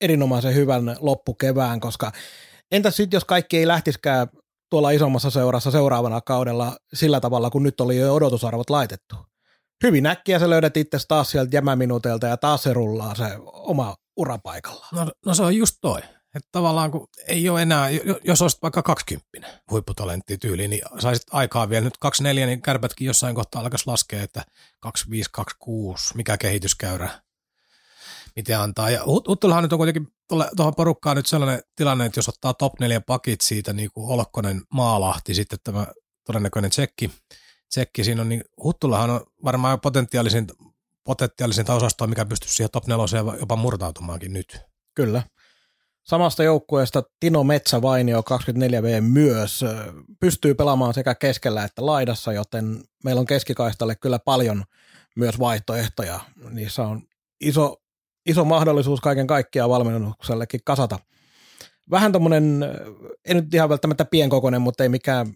erinomaisen hyvän loppukevään, koska entäs sitten, jos kaikki ei lähtiskään tuolla isommassa seurassa seuraavana kaudella sillä tavalla, kun nyt oli jo odotusarvot laitettu. Hyvin äkkiä sä löydät itse taas sieltä jämäminuuteilta ja taas se rullaa se oma urapaikalla. No, no se on just toi. Että tavallaan kun ei ole enää, jos olisit vaikka 20 huipputalentti tyyli, niin saisit aikaa vielä nyt 24, niin kärpätkin jossain kohtaa alkaisi laskea, että 25, 26, mikä kehityskäyrä, miten antaa. Ja Huttulahan nyt on kuitenkin tuohon porukkaan nyt sellainen tilanne, että jos ottaa top 4 pakit siitä, niin kuin Olkkonen, Maalahti, sitten tämä todennäköinen tsekki, tsekki siinä on, niin Huttulahan on varmaan potentiaalisin, potentiaalisinta osastoa, mikä pystyisi siihen top 4 jopa murtautumaankin nyt. Kyllä. Samasta joukkueesta Tino Metsävainio 24V myös pystyy pelaamaan sekä keskellä että laidassa, joten meillä on keskikaistalle kyllä paljon myös vaihtoehtoja. Niissä on iso, iso mahdollisuus kaiken kaikkiaan valmennuksellekin kasata. Vähän tuommoinen, ei nyt ihan välttämättä pienkokoinen, mutta ei mikään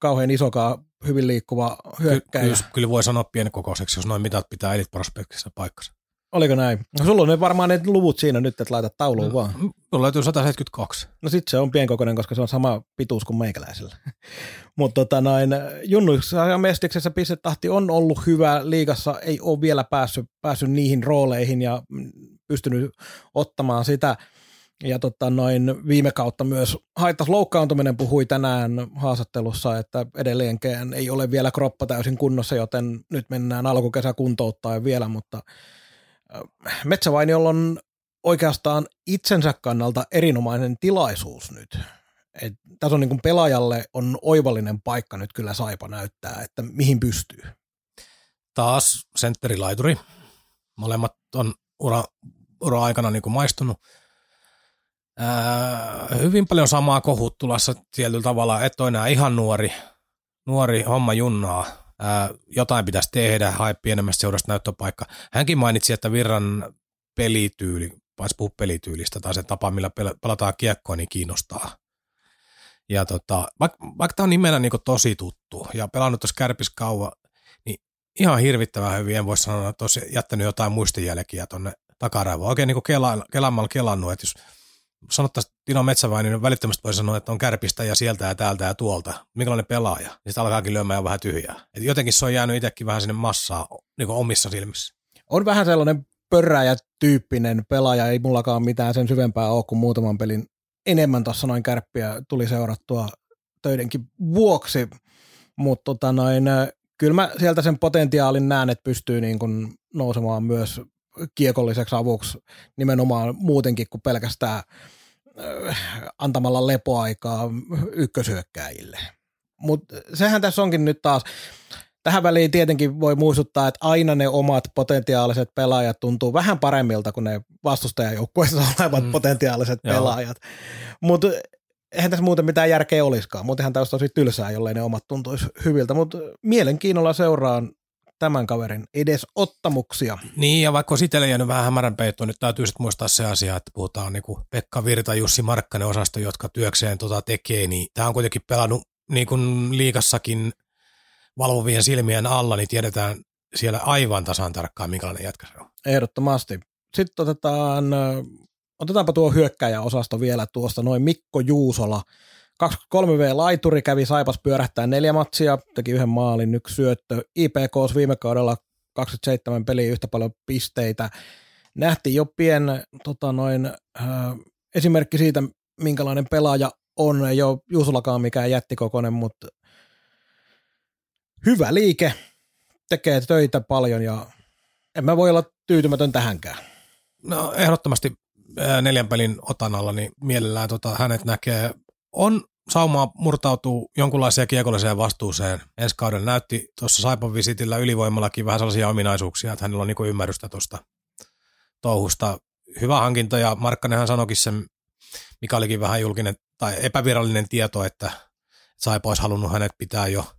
kauhean isokaan hyvin liikkuva hyökkäjä. Kyllä, kyllä voi sanoa pienkokoiseksi, jos noin mitat pitää Elite Prospectissa paikkansa. Oliko näin? No, sulla on ne varmaan ne luvut siinä nyt, että laitat tauluun no, vaan. Mulla löytyy 172. No sit se on pienkokoinen, koska se on sama pituus kuin meikäläisellä. *laughs* Mutta tota noin, junnuissa mestiksessä pistetahti on ollut hyvä liigassa, ei ole vielä päässyt, päässyt niihin rooleihin ja pystynyt ottamaan sitä. Ja tota, noin viime kautta myös haittas loukkaantuminen puhui tänään haastattelussa, että edelleenkään ei ole vielä kroppa täysin kunnossa, joten nyt mennään alkukesä kuntouttaa vielä, mutta Metsävainiolla on oikeastaan itsensä kannalta erinomainen tilaisuus nyt. Et tässä on niin kuin pelaajalle on oivallinen paikka nyt kyllä Saipa näyttää, että mihin pystyy. Taas sentterilaituri. Molemmat on ura, ura aikana niin kuin maistunut. Ää, hyvin paljon samaa kohut tulossa tietyllä tavalla, että on enää ihan nuori, nuori homma junnaa. Jotain pitäisi tehdä, hae pienemmästä seurasta näyttöpaikka. Hänkin mainitsi, että Virran pelityyli, paitsi puhua pelityylistä tai se tapa, millä pelataan kiekkoa, niin kiinnostaa. Ja tota, vaikka, vaikka tämä on nimenä niin tosi tuttu ja pelannut tuossa kärpis kauan, niin ihan hirvittävän hyvin, en voi sanoa, että olisi jättänyt jotain muistijälkiä tuonne takaraivoon. Oikein niin kela, kelaamalla kelannut, että jos sanottaisiin Tino Metsävainen, niin välittömästi voi sanoa, että on kärpistä ja sieltä ja täältä ja tuolta. Minkälainen pelaaja? Ja sitten alkaakin lyömään jo vähän tyhjää. Et jotenkin se on jäänyt itsekin vähän sinne massaa niin omissa silmissä. On vähän sellainen pörräjä tyyppinen pelaaja, ei mullakaan mitään sen syvempää ole kuin muutaman pelin enemmän tuossa noin kärppiä tuli seurattua töidenkin vuoksi, mutta tota noin, kyllä mä sieltä sen potentiaalin näen, että pystyy niin kuin nousemaan myös kiekolliseksi avuksi nimenomaan muutenkin kuin pelkästään antamalla lepoaikaa ykkösyökkäjille. Mutta sehän tässä onkin nyt taas, Tähän väliin tietenkin voi muistuttaa, että aina ne omat potentiaaliset pelaajat tuntuu vähän paremmilta kuin ne vastustajajoukkueessa *laughs* olevat mm. potentiaaliset Joo. pelaajat. Mutta eihän tässä muuten mitään järkeä olisikaan. Muutenhan tämä olisi tosi tylsää, jollei ne omat tuntuisi hyviltä. Mutta mielenkiinnolla seuraan tämän kaverin edes ottamuksia. Niin, ja vaikka olisi jäänyt vähän hämärän peittoon, nyt täytyy sitten muistaa se asia, että puhutaan niin kuin Pekka Virta, Jussi Markkanen osasto, jotka työkseen tota tekee, niin tämä on kuitenkin pelannut niin kuin liikassakin valvovien silmien alla, niin tiedetään siellä aivan tasan tarkkaan, minkälainen jätkä se on. Ehdottomasti. Sitten otetaan, otetaanpa tuo hyökkäjäosasto vielä tuosta, noin Mikko Juusola. 23V-laituri kävi Saipas pyörähtää neljä matsia, teki yhden maalin, yksi syöttö. IPK viime kaudella 27 peliä yhtä paljon pisteitä. Nähtiin jo pien tota noin, äh, esimerkki siitä, minkälainen pelaaja on. Ei ole Juusolakaan mikään jättikokoinen, mutta hyvä liike, tekee töitä paljon ja en mä voi olla tyytymätön tähänkään. No ehdottomasti neljän pelin otanalla, niin mielellään tota, hänet näkee. On saumaa murtautuu jonkunlaiseen kiekolliseen vastuuseen. Ensi kaudella näytti tuossa Saipan visitillä ylivoimallakin vähän sellaisia ominaisuuksia, että hänellä on niinku ymmärrystä tuosta touhusta. Hyvä hankinta ja Markkanenhan sanoikin sen, mikä olikin vähän julkinen tai epävirallinen tieto, että Saipa olisi halunnut hänet pitää jo –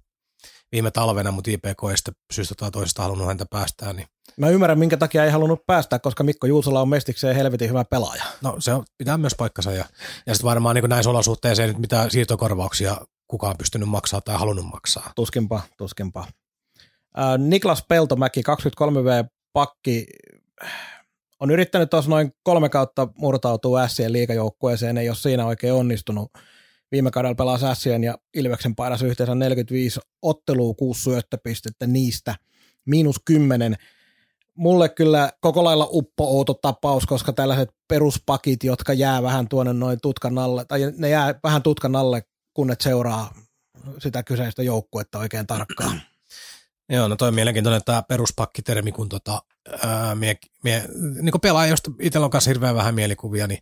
viime talvena, mutta IPK ei sitten syystä tai toisesta halunnut häntä päästää. Niin. Mä ymmärrän, minkä takia ei halunnut päästää, koska Mikko Juusola on mestikseen helvetin hyvä pelaaja. No se on, pitää myös paikkansa ja, ja sitten varmaan niin näissä olosuhteissa ei nyt mitään siirtokorvauksia kukaan pystynyt maksaa tai halunnut maksaa. Tuskinpa, tuskinpa. Äh, Niklas Peltomäki, 23V pakki, on yrittänyt tuossa noin kolme kautta murtautua Sien liikajoukkueeseen, ei ole siinä oikein onnistunut Viime kaudella pelaa Sässien ja Ilveksen painassa yhteensä 45 ottelua, kuusi syöttöpistettä, niistä miinus 10. Mulle kyllä koko lailla uppo-outo tapaus, koska tällaiset peruspakit, jotka jää vähän tuonne noin tutkan alle, tai ne jää vähän tutkan alle, kun ne seuraa sitä kyseistä joukkuetta oikein tarkkaan. *clears throat* Joo, no toi on mielenkiintoinen tämä peruspakkitermi, kun tota, ää, mie, mie, niin pelaaja, josta itsellä on kanssa hirveän vähän mielikuvia, niin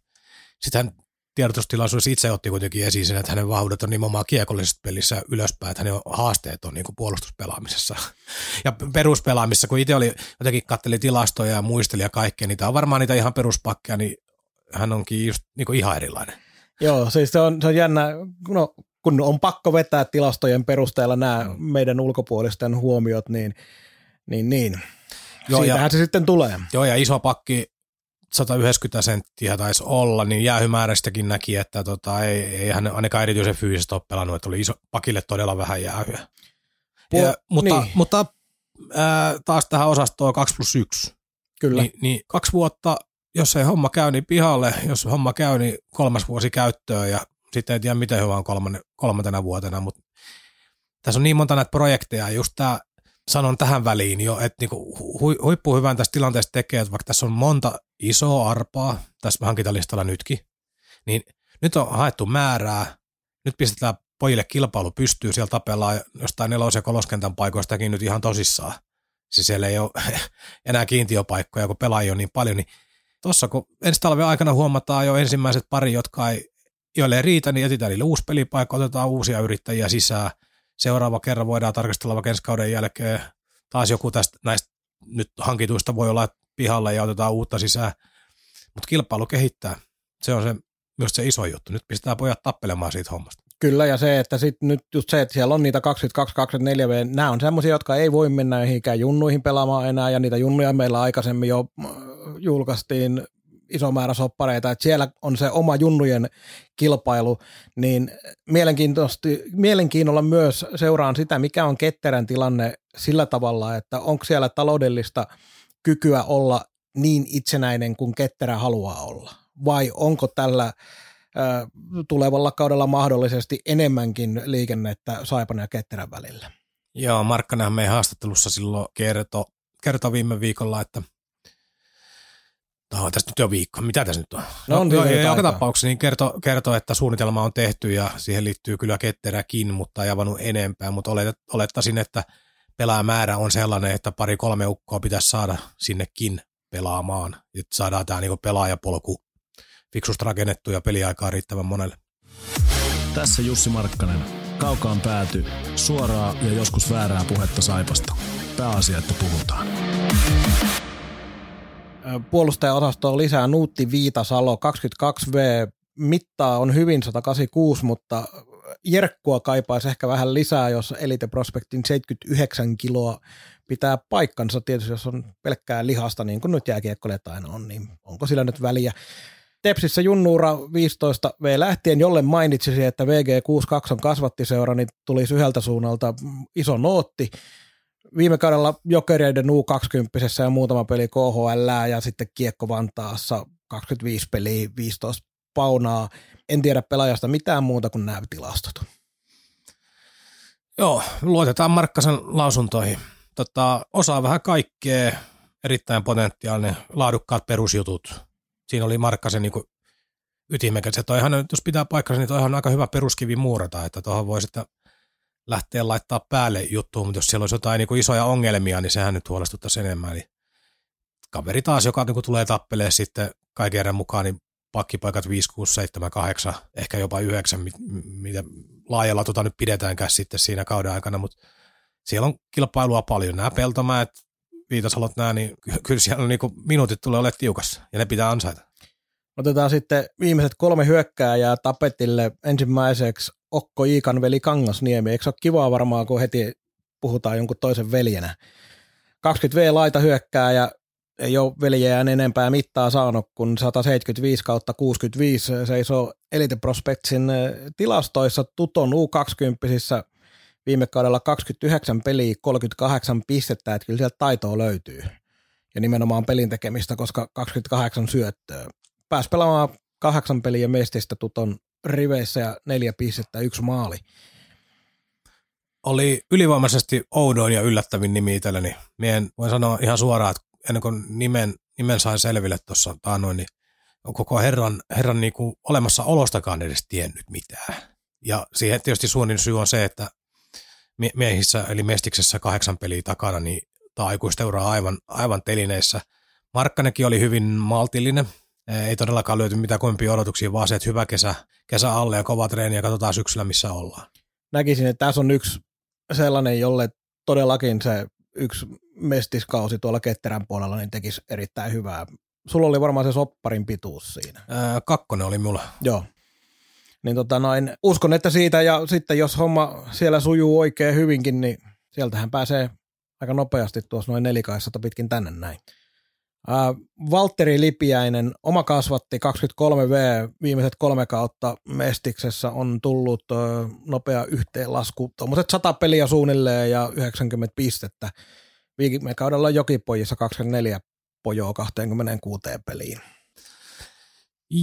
sitten tiedotustilaisuudessa itse otti kuitenkin esiin sen, että hänen vahvuudet on nimenomaan kiekollisessa pelissä ylöspäin, että hänen haasteet on niin kuin puolustuspelaamisessa *laughs* ja peruspelaamisessa, kun itse oli, jotenkin katteli tilastoja ja muisteli ja kaikkea, niitä on varmaan niitä ihan peruspakkeja, niin hän onkin just niin kuin ihan erilainen. Joo, siis se on, se on jännä, no, kun on pakko vetää tilastojen perusteella nämä mm. meidän ulkopuolisten huomiot, niin, niin, niin. Joo, Siitähän ja, se sitten tulee. Joo, ja iso pakki 190 senttiä taisi olla, niin jäähymäärästäkin näki, että tota, ei, ei hän ainakaan erityisen fyysisesti ole pelannut, että oli iso, pakille todella vähän jäähyä. Ja, mutta niin. mutta ää, taas tähän osastoon 2 plus 1. Kyllä. Ni, niin kaksi vuotta, jos ei homma käy, niin pihalle. Jos homma käy, niin kolmas vuosi käyttöön ja sitten ei tiedä miten hyvä on kolmantena vuotena, mutta tässä on niin monta näitä projekteja. Just tämä sanon tähän väliin jo, että niinku hu, huippu hyvän tästä tilanteesta tekee, että vaikka tässä on monta isoa arpaa tässä hankintalistalla nytkin, Niin nyt on haettu määrää, nyt pistetään pojille kilpailu pystyy, siellä tapellaan jostain nelos- ja koloskentän paikoistakin nyt ihan tosissaan. Siis siellä ei ole *laughs* enää kiintiöpaikkoja, kun pelaajia on niin paljon, niin tuossa kun ensi talven aikana huomataan jo ensimmäiset pari, jotka ei, joille ei riitä, niin etsitään niille uusi pelipaikka, otetaan uusia yrittäjiä sisään. Seuraava kerran voidaan tarkastella vaikka ensi kauden jälkeen taas joku tästä näistä nyt hankituista voi olla pihalla ja otetaan uutta sisään. Mutta kilpailu kehittää. Se on se, myös se iso juttu. Nyt pistetään pojat tappelemaan siitä hommasta. Kyllä, ja se, että sit nyt just se, että siellä on niitä 22-24 V, nämä on semmoisia, jotka ei voi mennä mihinkään junnuihin pelaamaan enää, ja niitä junnuja meillä aikaisemmin jo äh, julkaistiin iso määrä soppareita, että siellä on se oma junnujen kilpailu, niin mielenkiinnolla myös seuraan sitä, mikä on ketterän tilanne sillä tavalla, että onko siellä taloudellista kykyä olla niin itsenäinen kuin ketterä haluaa olla, vai onko tällä tulevalla kaudella mahdollisesti enemmänkin liikennettä Saipan ja Ketterän välillä. Joo, Markkanenhan meidän haastattelussa silloin kertoi, kertoi viime viikolla, että No, tästä nyt jo viikko. Mitä tässä nyt on? No, on no, joka tapauksessa niin kertoo, kertoo, että suunnitelma on tehty ja siihen liittyy kyllä ketteräkin, mutta ei avannut enempää. Mutta olet, olettaisin, että pelaamäärä on sellainen, että pari-kolme ukkoa pitäisi saada sinnekin pelaamaan. Että saadaan tämä niin pelaajapolku fiksusti rakennettu ja peliaikaa riittävän monelle. Tässä Jussi Markkanen. Kaukaan pääty. Suoraa ja joskus väärää puhetta Saipasta. Pääasia, että puhutaan. Puolustajaosasto on lisää Nuutti Viitasalo 22V. Mittaa on hyvin 186, mutta Jerkkua kaipaisi ehkä vähän lisää, jos Elite Prospectin 79 kiloa pitää paikkansa. Tietysti jos on pelkkää lihasta, niin kuin nyt jääkiekkoilijat aina on, niin onko sillä nyt väliä. Tepsissä junnuura 15 V lähtien, jolle mainitsisi, että VG62 on kasvattiseura, niin tulisi yhdeltä suunnalta iso nootti. Viime kaudella Jokereiden U20 ja muutama peli KHL ja sitten Kiekko Vantaassa 25 peliä, 15 paunaa. En tiedä pelaajasta mitään muuta kuin nämä tilastot. Joo, luotetaan Markkasen lausuntoihin. Tota, osaa vähän kaikkea, erittäin potentiaalinen, laadukkaat perusjutut siinä oli Markkasen niin ytimekäs. Ja toihan, jos pitää paikkansa, niin toihan on aika hyvä peruskivi muurata, että tuohon voi sitten lähteä laittaa päälle juttuun, mutta jos siellä olisi jotain niin isoja ongelmia, niin sehän nyt huolestuttaisi enemmän. Eli kaveri taas, joka niin tulee tappelee sitten kaiken mukaan, niin pakkipaikat 5, 6, 7, 8, ehkä jopa 9, mitä laajalla tota nyt pidetäänkään sitten siinä kauden aikana, mutta siellä on kilpailua paljon. Nämä Peltomäet, Viitasalot nämä, niin kyllä siellä niin kuin minuutit tulee olemaan tiukassa ja ne pitää ansaita. Otetaan sitten viimeiset kolme hyökkääjää tapetille. Ensimmäiseksi Okko Iikan veli Kangasniemi. Eikö ole kivaa varmaan, kun heti puhutaan jonkun toisen veljenä? 20V laita hyökkää ja ei ole veljeään enempää mittaa saanut kuin 175 kautta 65 seisoo Elite Prospectsin eh, tilastoissa Tuton U20 viime kaudella 29 peliä, 38 pistettä, että kyllä sieltä taitoa löytyy. Ja nimenomaan pelin tekemistä, koska 28 syöttöä. Pääsi pelaamaan kahdeksan peliä mestistä tuton riveissä ja neljä pistettä, yksi maali. Oli ylivoimaisesti oudoin ja yllättävin nimi itselleni. Mien voin sanoa ihan suoraan, että ennen kuin nimen, nimen sain selville tuossa taanoin, niin koko herran, herran niin kuin olemassaolostakaan edes tiennyt mitään. Ja siihen tietysti suunnin syy on se, että miehissä, eli Mestiksessä kahdeksan peliä takana, niin tämä aikuisteura aivan, aivan telineissä. Markkanenkin oli hyvin maltillinen, ei todellakaan löyty mitään kovempia odotuksia, vaan se, että hyvä kesä, kesä alle ja kova treeni ja katsotaan syksyllä, missä ollaan. Näkisin, että tässä on yksi sellainen, jolle todellakin se yksi mestiskausi tuolla Ketterän puolella niin tekisi erittäin hyvää. Sulla oli varmaan se sopparin pituus siinä. Ää, kakkonen oli mulla. Joo. Niin tota noin, uskon, että siitä ja sitten jos homma siellä sujuu oikein hyvinkin, niin sieltähän pääsee aika nopeasti tuossa noin nelikaissa pitkin tänne näin. Valtteri Lipiäinen, oma kasvatti 23V, viimeiset kolme kautta Mestiksessä on tullut nopea yhteenlasku, tuommoiset 100 peliä suunnilleen ja 90 pistettä. Viime kaudella Jokipojissa 24 pojoa 26 peliin.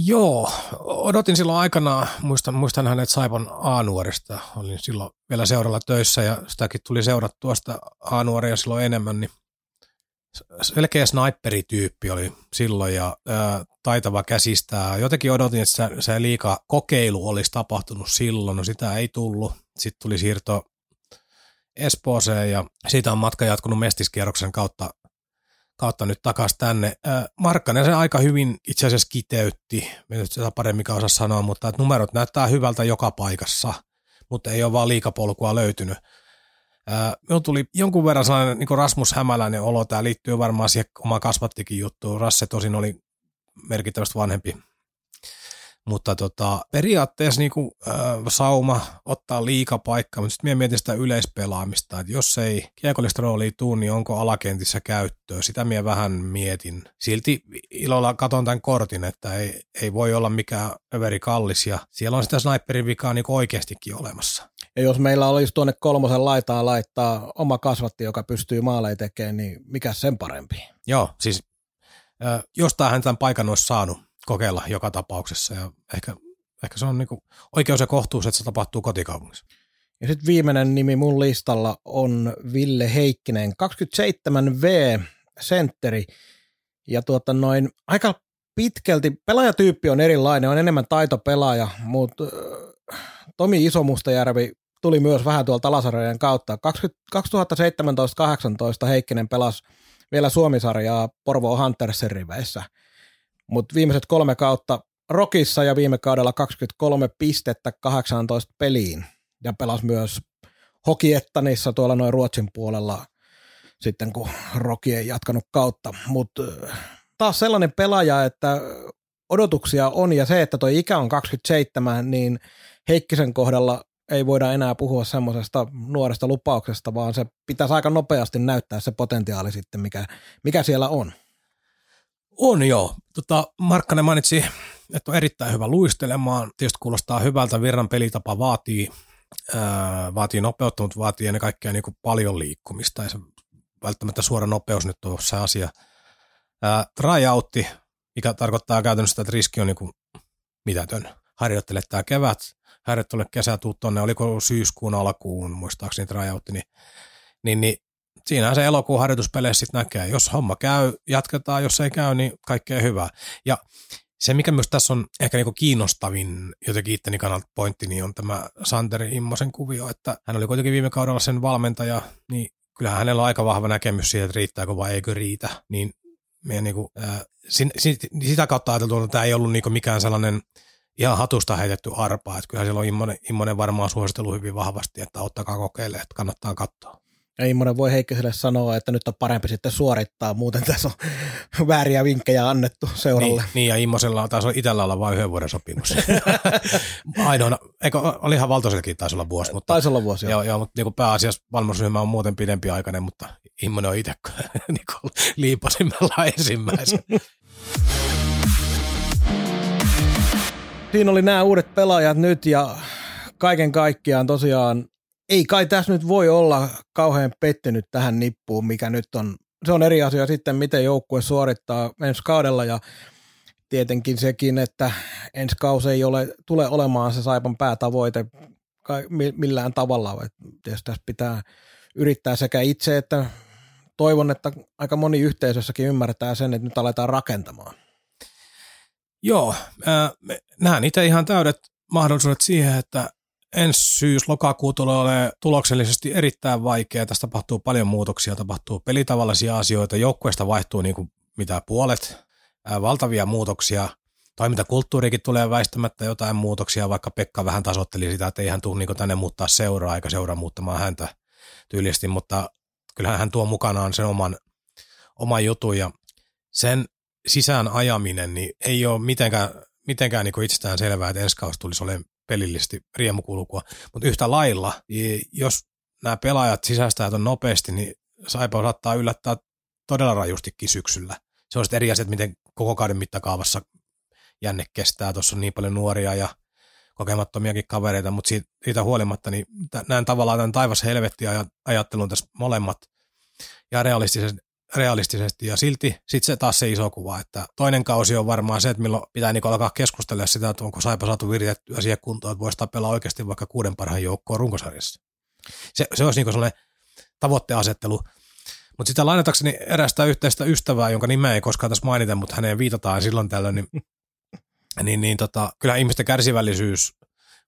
Joo, odotin silloin aikanaan, muistan, muistan hänet Saipon A-nuorista, olin silloin vielä seuralla töissä ja sitäkin tuli seurattua sitä A-nuoria silloin enemmän, niin selkeä sniperityyppi oli silloin ja ää, taitava käsistää. Jotenkin odotin, että se, se liika kokeilu olisi tapahtunut silloin, no sitä ei tullut. Sitten tuli siirto Espooseen ja siitä on matka jatkunut mestiskierroksen kautta, kautta nyt takaisin tänne. Markkanen se aika hyvin itse asiassa kiteytti, nyt sitä paremmin osaa sanoa, mutta että numerot näyttää hyvältä joka paikassa, mutta ei ole vaan liikapolkua löytynyt. Minulla tuli jonkun verran sellainen niin Rasmus Hämäläinen olo, tämä liittyy varmaan siihen oma kasvattikin juttuun. Rasse tosin oli merkittävästi vanhempi mutta tota, periaatteessa niin kuin, äh, sauma ottaa liikapaikkaa, mutta sitten mietin sitä yleispelaamista, että jos ei kiekollista roolia tuu, niin onko alakentissä käyttöä. Sitä minä vähän mietin. Silti ilolla katon tämän kortin, että ei, ei voi olla mikään överi kallis ja siellä on sitä sniperin vikaa niin oikeastikin olemassa. Ja jos meillä olisi tuonne kolmosen laitaa laittaa oma kasvatti, joka pystyy maaleja tekemään, niin mikä sen parempi? Joo, siis äh, jostain hän tämän paikan olisi saanut kokeilla joka tapauksessa ja ehkä, ehkä se on niinku oikeus ja kohtuus, että se tapahtuu kotikaupungissa. Ja sitten viimeinen nimi mun listalla on Ville Heikkinen, 27V sentteri. Ja tuota noin aika pitkälti, pelaajatyyppi on erilainen, on enemmän taitopelaaja, mutta Tomi Isomustajärvi tuli myös vähän tuolta Talasarjojen kautta. 2017-2018 Heikkinen pelasi vielä Suomisarjaa Porvo Huntersin riveissä – mutta viimeiset kolme kautta Rokissa ja viime kaudella 23 pistettä 18 peliin. Ja pelasi myös Hokiettanissa tuolla noin Ruotsin puolella sitten kun Roki ei jatkanut kautta, mutta taas sellainen pelaaja, että odotuksia on ja se, että tuo ikä on 27, niin Heikkisen kohdalla ei voida enää puhua semmoisesta nuoresta lupauksesta, vaan se pitäisi aika nopeasti näyttää se potentiaali sitten, mikä, mikä siellä on. On joo. Tota, Markkanen mainitsi, että on erittäin hyvä luistelemaan. Tietysti kuulostaa hyvältä, Virran pelitapa vaatii, ää, vaatii nopeutta, mutta vaatii ennen kaikkea niin paljon liikkumista. Ei se välttämättä suora nopeus nyt on se asia. Ää, tryoutti, mikä tarkoittaa käytännössä, että riski on niin kuin mitätön. Harjoittele tämä kevät, harjoittele kesä, tuu tonne, oliko syyskuun alkuun, muistaakseni tryoutti, niin, niin, niin siinähän se elokuun harjoituspeleissä sitten näkee. Jos homma käy, jatketaan. Jos ei käy, niin kaikkea hyvää. Ja se, mikä myös tässä on ehkä niinku kiinnostavin jotenkin itteni kannalta pointti, niin on tämä Santeri Immosen kuvio, että hän oli kuitenkin viime kaudella sen valmentaja, niin kyllähän hänellä on aika vahva näkemys siitä, että riittääkö vai eikö riitä. Niin meidän niinku, äh, sin, sin, sitä kautta ajateltu, että tämä ei ollut niinku mikään sellainen ihan hatusta heitetty arpa, että kyllähän siellä on Immonen, Immonen varmaan suositellut hyvin vahvasti, että ottakaa kokeille, että kannattaa katsoa. Ja Immonen voi Heikkiselle sanoa, että nyt on parempi sitten suorittaa, muuten tässä on *laughs* vääriä vinkkejä annettu seuralle. Niin, niin ja Immosella taas on itsellä olla vain yhden vuoden sopimus. *laughs* Ainoana, eikö, oli ihan valtoisellekin taisi olla vuosi. Mutta, taisi olla vuosi, joo. joo, joo mutta niin pääasiassa valmennusryhmä on muuten pidempi aikainen, mutta Immonen on itse *laughs* niin liipasimmella ensimmäisen. Siinä oli nämä uudet pelaajat nyt ja kaiken kaikkiaan tosiaan ei kai tässä nyt voi olla kauhean pettynyt tähän nippuun, mikä nyt on. Se on eri asia sitten, miten joukkue suorittaa ensi kaudella ja tietenkin sekin, että ensi kausi ei ole, tule olemaan se Saipan päätavoite millään tavalla. Tietysti tässä pitää yrittää sekä itse, että toivon, että aika moni yhteisössäkin ymmärtää sen, että nyt aletaan rakentamaan. Joo, äh, näen itse ihan täydet mahdollisuudet siihen, että ensi syys-lokakuu tulee olemaan tuloksellisesti erittäin vaikea. Tästä tapahtuu paljon muutoksia, tapahtuu pelitavallisia asioita, joukkueesta vaihtuu niin kuin mitä puolet, ää, valtavia muutoksia. Toimintakulttuurikin tulee väistämättä jotain muutoksia, vaikka Pekka vähän tasotteli sitä, että ei hän tule niin tänne muuttaa seuraa eikä seuraa muuttamaan häntä tyylisesti, mutta kyllähän hän tuo mukanaan sen oman, oman jutun ja sen sisään ajaminen niin ei ole mitenkään, mitenkään niin itsestään selvää, että ensi kausi tulisi olemaan pelillisesti riemukulkua. Mutta yhtä lailla, jos nämä pelaajat sisäistää on nopeasti, niin Saipa saattaa yllättää todella rajustikin syksyllä. Se on sitten eri asia, että miten koko kauden mittakaavassa jänne kestää. Tuossa on niin paljon nuoria ja kokemattomiakin kavereita, mutta siitä, siitä huolimatta niin näen tavallaan tämän taivas helvetti ajattelun tässä molemmat ja realistisesti, realistisesti ja silti sitten se taas se iso kuva, että toinen kausi on varmaan se, että milloin pitää niin alkaa keskustella sitä, että onko Saipa saatu viritettyä siihen kuntoon, että voisi tapella oikeasti vaikka kuuden parhaan joukkoon runkosarjassa. Se, se olisi niin sellainen tavoitteasettelu, Mutta sitä lainatakseni erästä yhteistä ystävää, jonka nimeä ei koskaan tässä mainita, mutta häneen viitataan silloin tällöin, niin, *laughs* niin, niin tota, kyllä ihmisten kärsivällisyys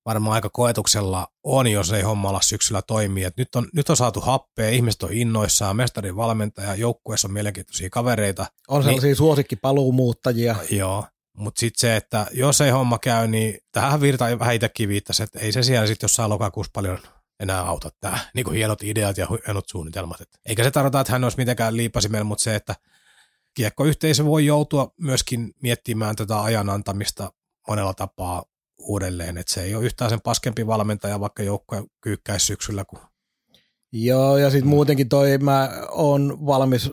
varmaan aika koetuksella on, jos ei homma ala syksyllä toimii. Et nyt, on, nyt on saatu happea, ihmiset on innoissaan, mestarin valmentaja, joukkueessa on mielenkiintoisia kavereita. On sellaisia niin, suosikkipaluumuuttajia. Joo, mutta sitten se, että jos ei homma käy, niin tähän Virta vähän itsekin viittasi, että ei se siellä sitten jossain lokakuussa paljon enää auta tämä *laughs* niin kuin hienot ideat ja hienot suunnitelmat. Et eikä se tarkoita, että hän olisi mitenkään liipasimella, mutta se, että kiekkoyhteisö voi joutua myöskin miettimään tätä ajan antamista monella tapaa uudelleen, että se ei ole yhtään sen paskempi valmentaja, vaikka joukko kyykkäisi syksyllä. Kun... Joo, ja sitten muutenkin toi, mä oon valmis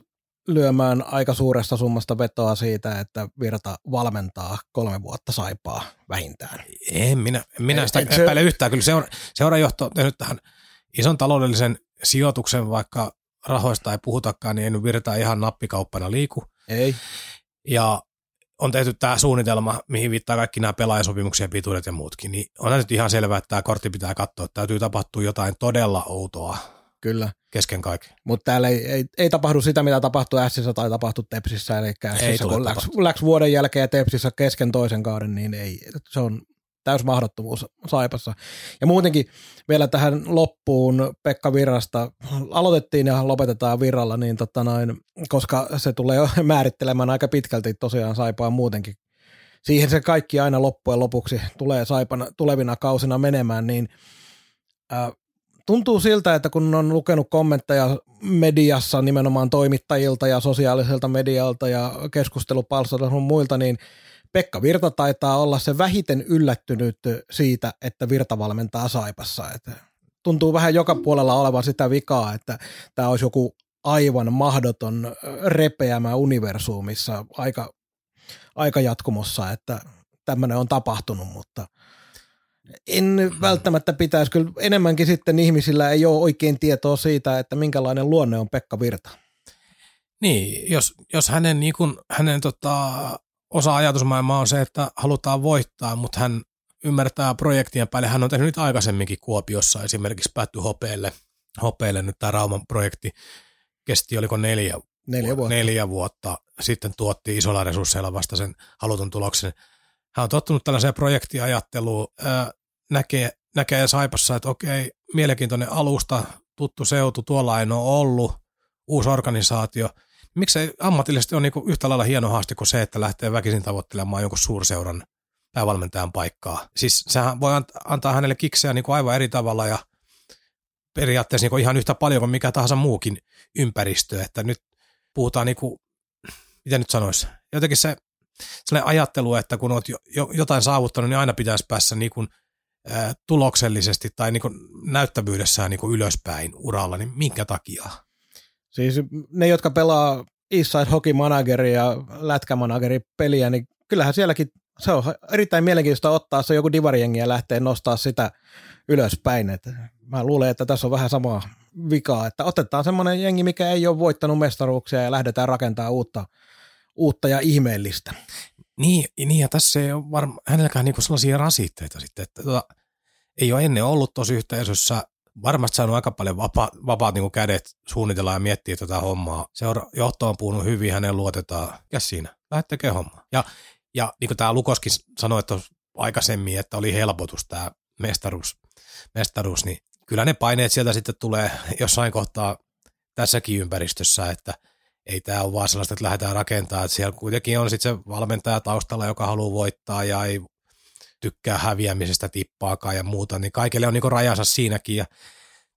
lyömään aika suuresta summasta vetoa siitä, että Virta valmentaa kolme vuotta saipaa vähintään. En minä, minä sitä et, epäile se... yhtään. Kyllä seura, seurajohto on tehnyt tähän ison taloudellisen sijoituksen, vaikka rahoista ei puhutakaan, niin en Virta ihan nappikauppana liiku. Ei. Ja on tehty tämä suunnitelma, mihin viittaa kaikki nämä pelaajasopimuksien pituudet ja muutkin, niin on nyt ihan selvää, että tämä kortti pitää katsoa, että täytyy tapahtua jotain todella outoa Kyllä. kesken kaiken. Mutta täällä ei, ei, ei, tapahdu sitä, mitä tapahtui Ässissä tai tapahtui Tepsissä, eli Ässissä, kun läks, läks, vuoden jälkeen Tepsissä kesken toisen kauden, niin ei, se on täys mahdottomuus Saipassa. Ja muutenkin vielä tähän loppuun Pekka Virrasta aloitettiin ja lopetetaan Virralla, niin tota noin, koska se tulee *laughs* määrittelemään aika pitkälti tosiaan Saipaa muutenkin. Siihen se kaikki aina loppujen lopuksi tulee Saipana tulevina kausina menemään, niin äh, tuntuu siltä, että kun on lukenut kommentteja mediassa nimenomaan toimittajilta ja sosiaaliselta medialta ja keskustelupalstoilta ja muilta, niin Pekka Virta taitaa olla se vähiten yllättynyt siitä, että Virta valmentaa Saipassa. Että tuntuu vähän joka puolella olevan sitä vikaa, että tämä olisi joku aivan mahdoton repeämä universumissa aika, aika jatkumossa, että tämmöinen on tapahtunut, mutta – en välttämättä pitäisi. Kyllä enemmänkin sitten ihmisillä ei ole oikein tietoa siitä, että minkälainen luonne on Pekka Virta. Niin, jos, jos hänen, niin kun, hänen tota, osa ajatusmaailmaa on se, että halutaan voittaa, mutta hän ymmärtää projektien päälle. Hän on tehnyt nyt aikaisemminkin Kuopiossa esimerkiksi päätty hopeelle, hopeelle nyt tämä Rauman projekti kesti, oliko neljä, neljä, vuotta. neljä vuotta. Sitten tuotti isolla resursseilla vasta sen halutun tuloksen. Hän on tottunut tällaiseen projektiajatteluun näkee, näkee Saipassa, että okei, mielenkiintoinen alusta, tuttu seutu, tuolla ei ole ollut, uusi organisaatio. Miksei ammatillisesti on niinku yhtä lailla hieno haaste kuin se, että lähtee väkisin tavoittelemaan jonkun suurseuran päävalmentajan paikkaa. Siis sehän voi antaa hänelle kikseä niinku aivan eri tavalla ja periaatteessa niinku ihan yhtä paljon kuin mikä tahansa muukin ympäristö, että nyt puhutaan niinku, mitä nyt sanoisi, jotenkin se sellainen ajattelu, että kun olet jo, jo, jotain saavuttanut, niin aina pitäisi päässä niin kuin tuloksellisesti tai niin näyttävyydessään niin ylöspäin uralla, niin minkä takia? Siis ne, jotka pelaa Eastside Hockey Manageri ja Lätkämanageri peliä, niin kyllähän sielläkin se on erittäin mielenkiintoista ottaa se joku divarijengi ja lähteä nostaa sitä ylöspäin. Et mä luulen, että tässä on vähän samaa vikaa, että otetaan semmoinen jengi, mikä ei ole voittanut mestaruuksia ja lähdetään rakentamaan uutta, uutta ja ihmeellistä. Niin, niin ja tässä ei ole varma, hänelläkään niinku sellaisia rasitteita sitten, että tota, ei ole ennen ollut tuossa yhteisössä varmasti saanut aika paljon vapa, vapaat niin kädet suunnitella ja miettiä tätä hommaa. Seura johto on puhunut hyvin, hänen luotetaan. Ja siinä, lähdet tekemään hommaa. Ja, ja niin kuin tämä Lukoskin sanoi että aikaisemmin, että oli helpotus tämä mestaruus, mestaruus, niin kyllä ne paineet sieltä sitten tulee jossain kohtaa tässäkin ympäristössä, että ei tämä ole vaan sellaista, että lähdetään rakentamaan, että siellä kuitenkin on sitten se valmentaja taustalla, joka haluaa voittaa ja ei tykkää häviämisestä tippaakaan ja muuta, niin kaikille on niin rajansa siinäkin ja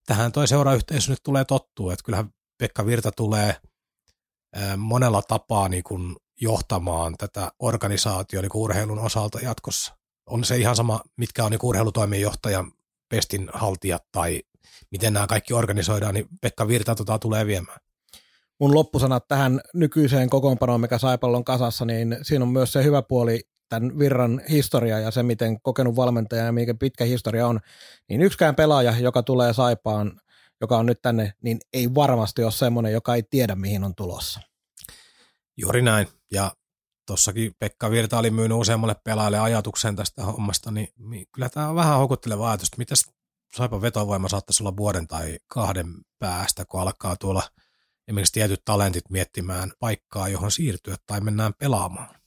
tähän toi seurayhteisö nyt tulee tottua, että kyllähän Pekka Virta tulee monella tapaa niin kuin johtamaan tätä organisaatiota niin urheilun osalta jatkossa. On se ihan sama, mitkä on niin urheilutoimenjohtajan pestin haltijat tai miten nämä kaikki organisoidaan, niin Pekka Virta tota tulee viemään. Mun loppusanat tähän nykyiseen kokoonpanoon, mikä Saipallon kasassa, niin siinä on myös se hyvä puoli, tämän virran historia ja se, miten kokenut valmentaja ja mikä pitkä historia on, niin yksikään pelaaja, joka tulee Saipaan, joka on nyt tänne, niin ei varmasti ole semmoinen, joka ei tiedä, mihin on tulossa. Juuri näin. Ja tuossakin Pekka Virta oli myynyt useammalle pelaajalle ajatuksen tästä hommasta, niin, niin kyllä tämä on vähän houkutteleva ajatus, että Saipan vetovoima saattaisi olla vuoden tai kahden päästä, kun alkaa tuolla esimerkiksi tietyt talentit miettimään paikkaa, johon siirtyä tai mennään pelaamaan.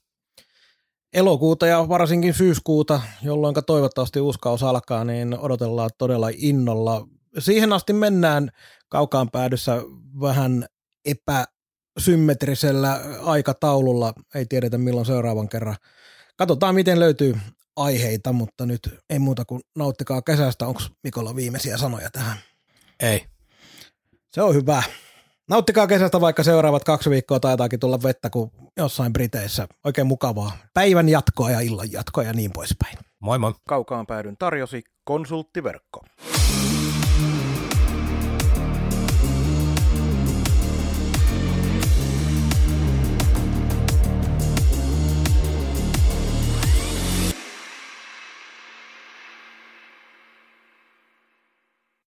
Elokuuta ja varsinkin syyskuuta, jolloin toivottavasti uskaus alkaa, niin odotellaan todella innolla. Siihen asti mennään kaukaan päädyssä vähän epäsymmetrisellä aikataululla. Ei tiedetä milloin seuraavan kerran. Katsotaan miten löytyy aiheita, mutta nyt ei muuta kuin nauttikaa kesästä. Onko Mikolla viimeisiä sanoja tähän? Ei. Se on hyvä. Nauttikaa kesästä, vaikka seuraavat kaksi viikkoa taitaakin tulla vettä kuin jossain Briteissä. Oikein mukavaa. Päivän jatkoa ja illan jatkoa ja niin poispäin. Moi moi. Kaukaan päädyn tarjosi konsulttiverkko.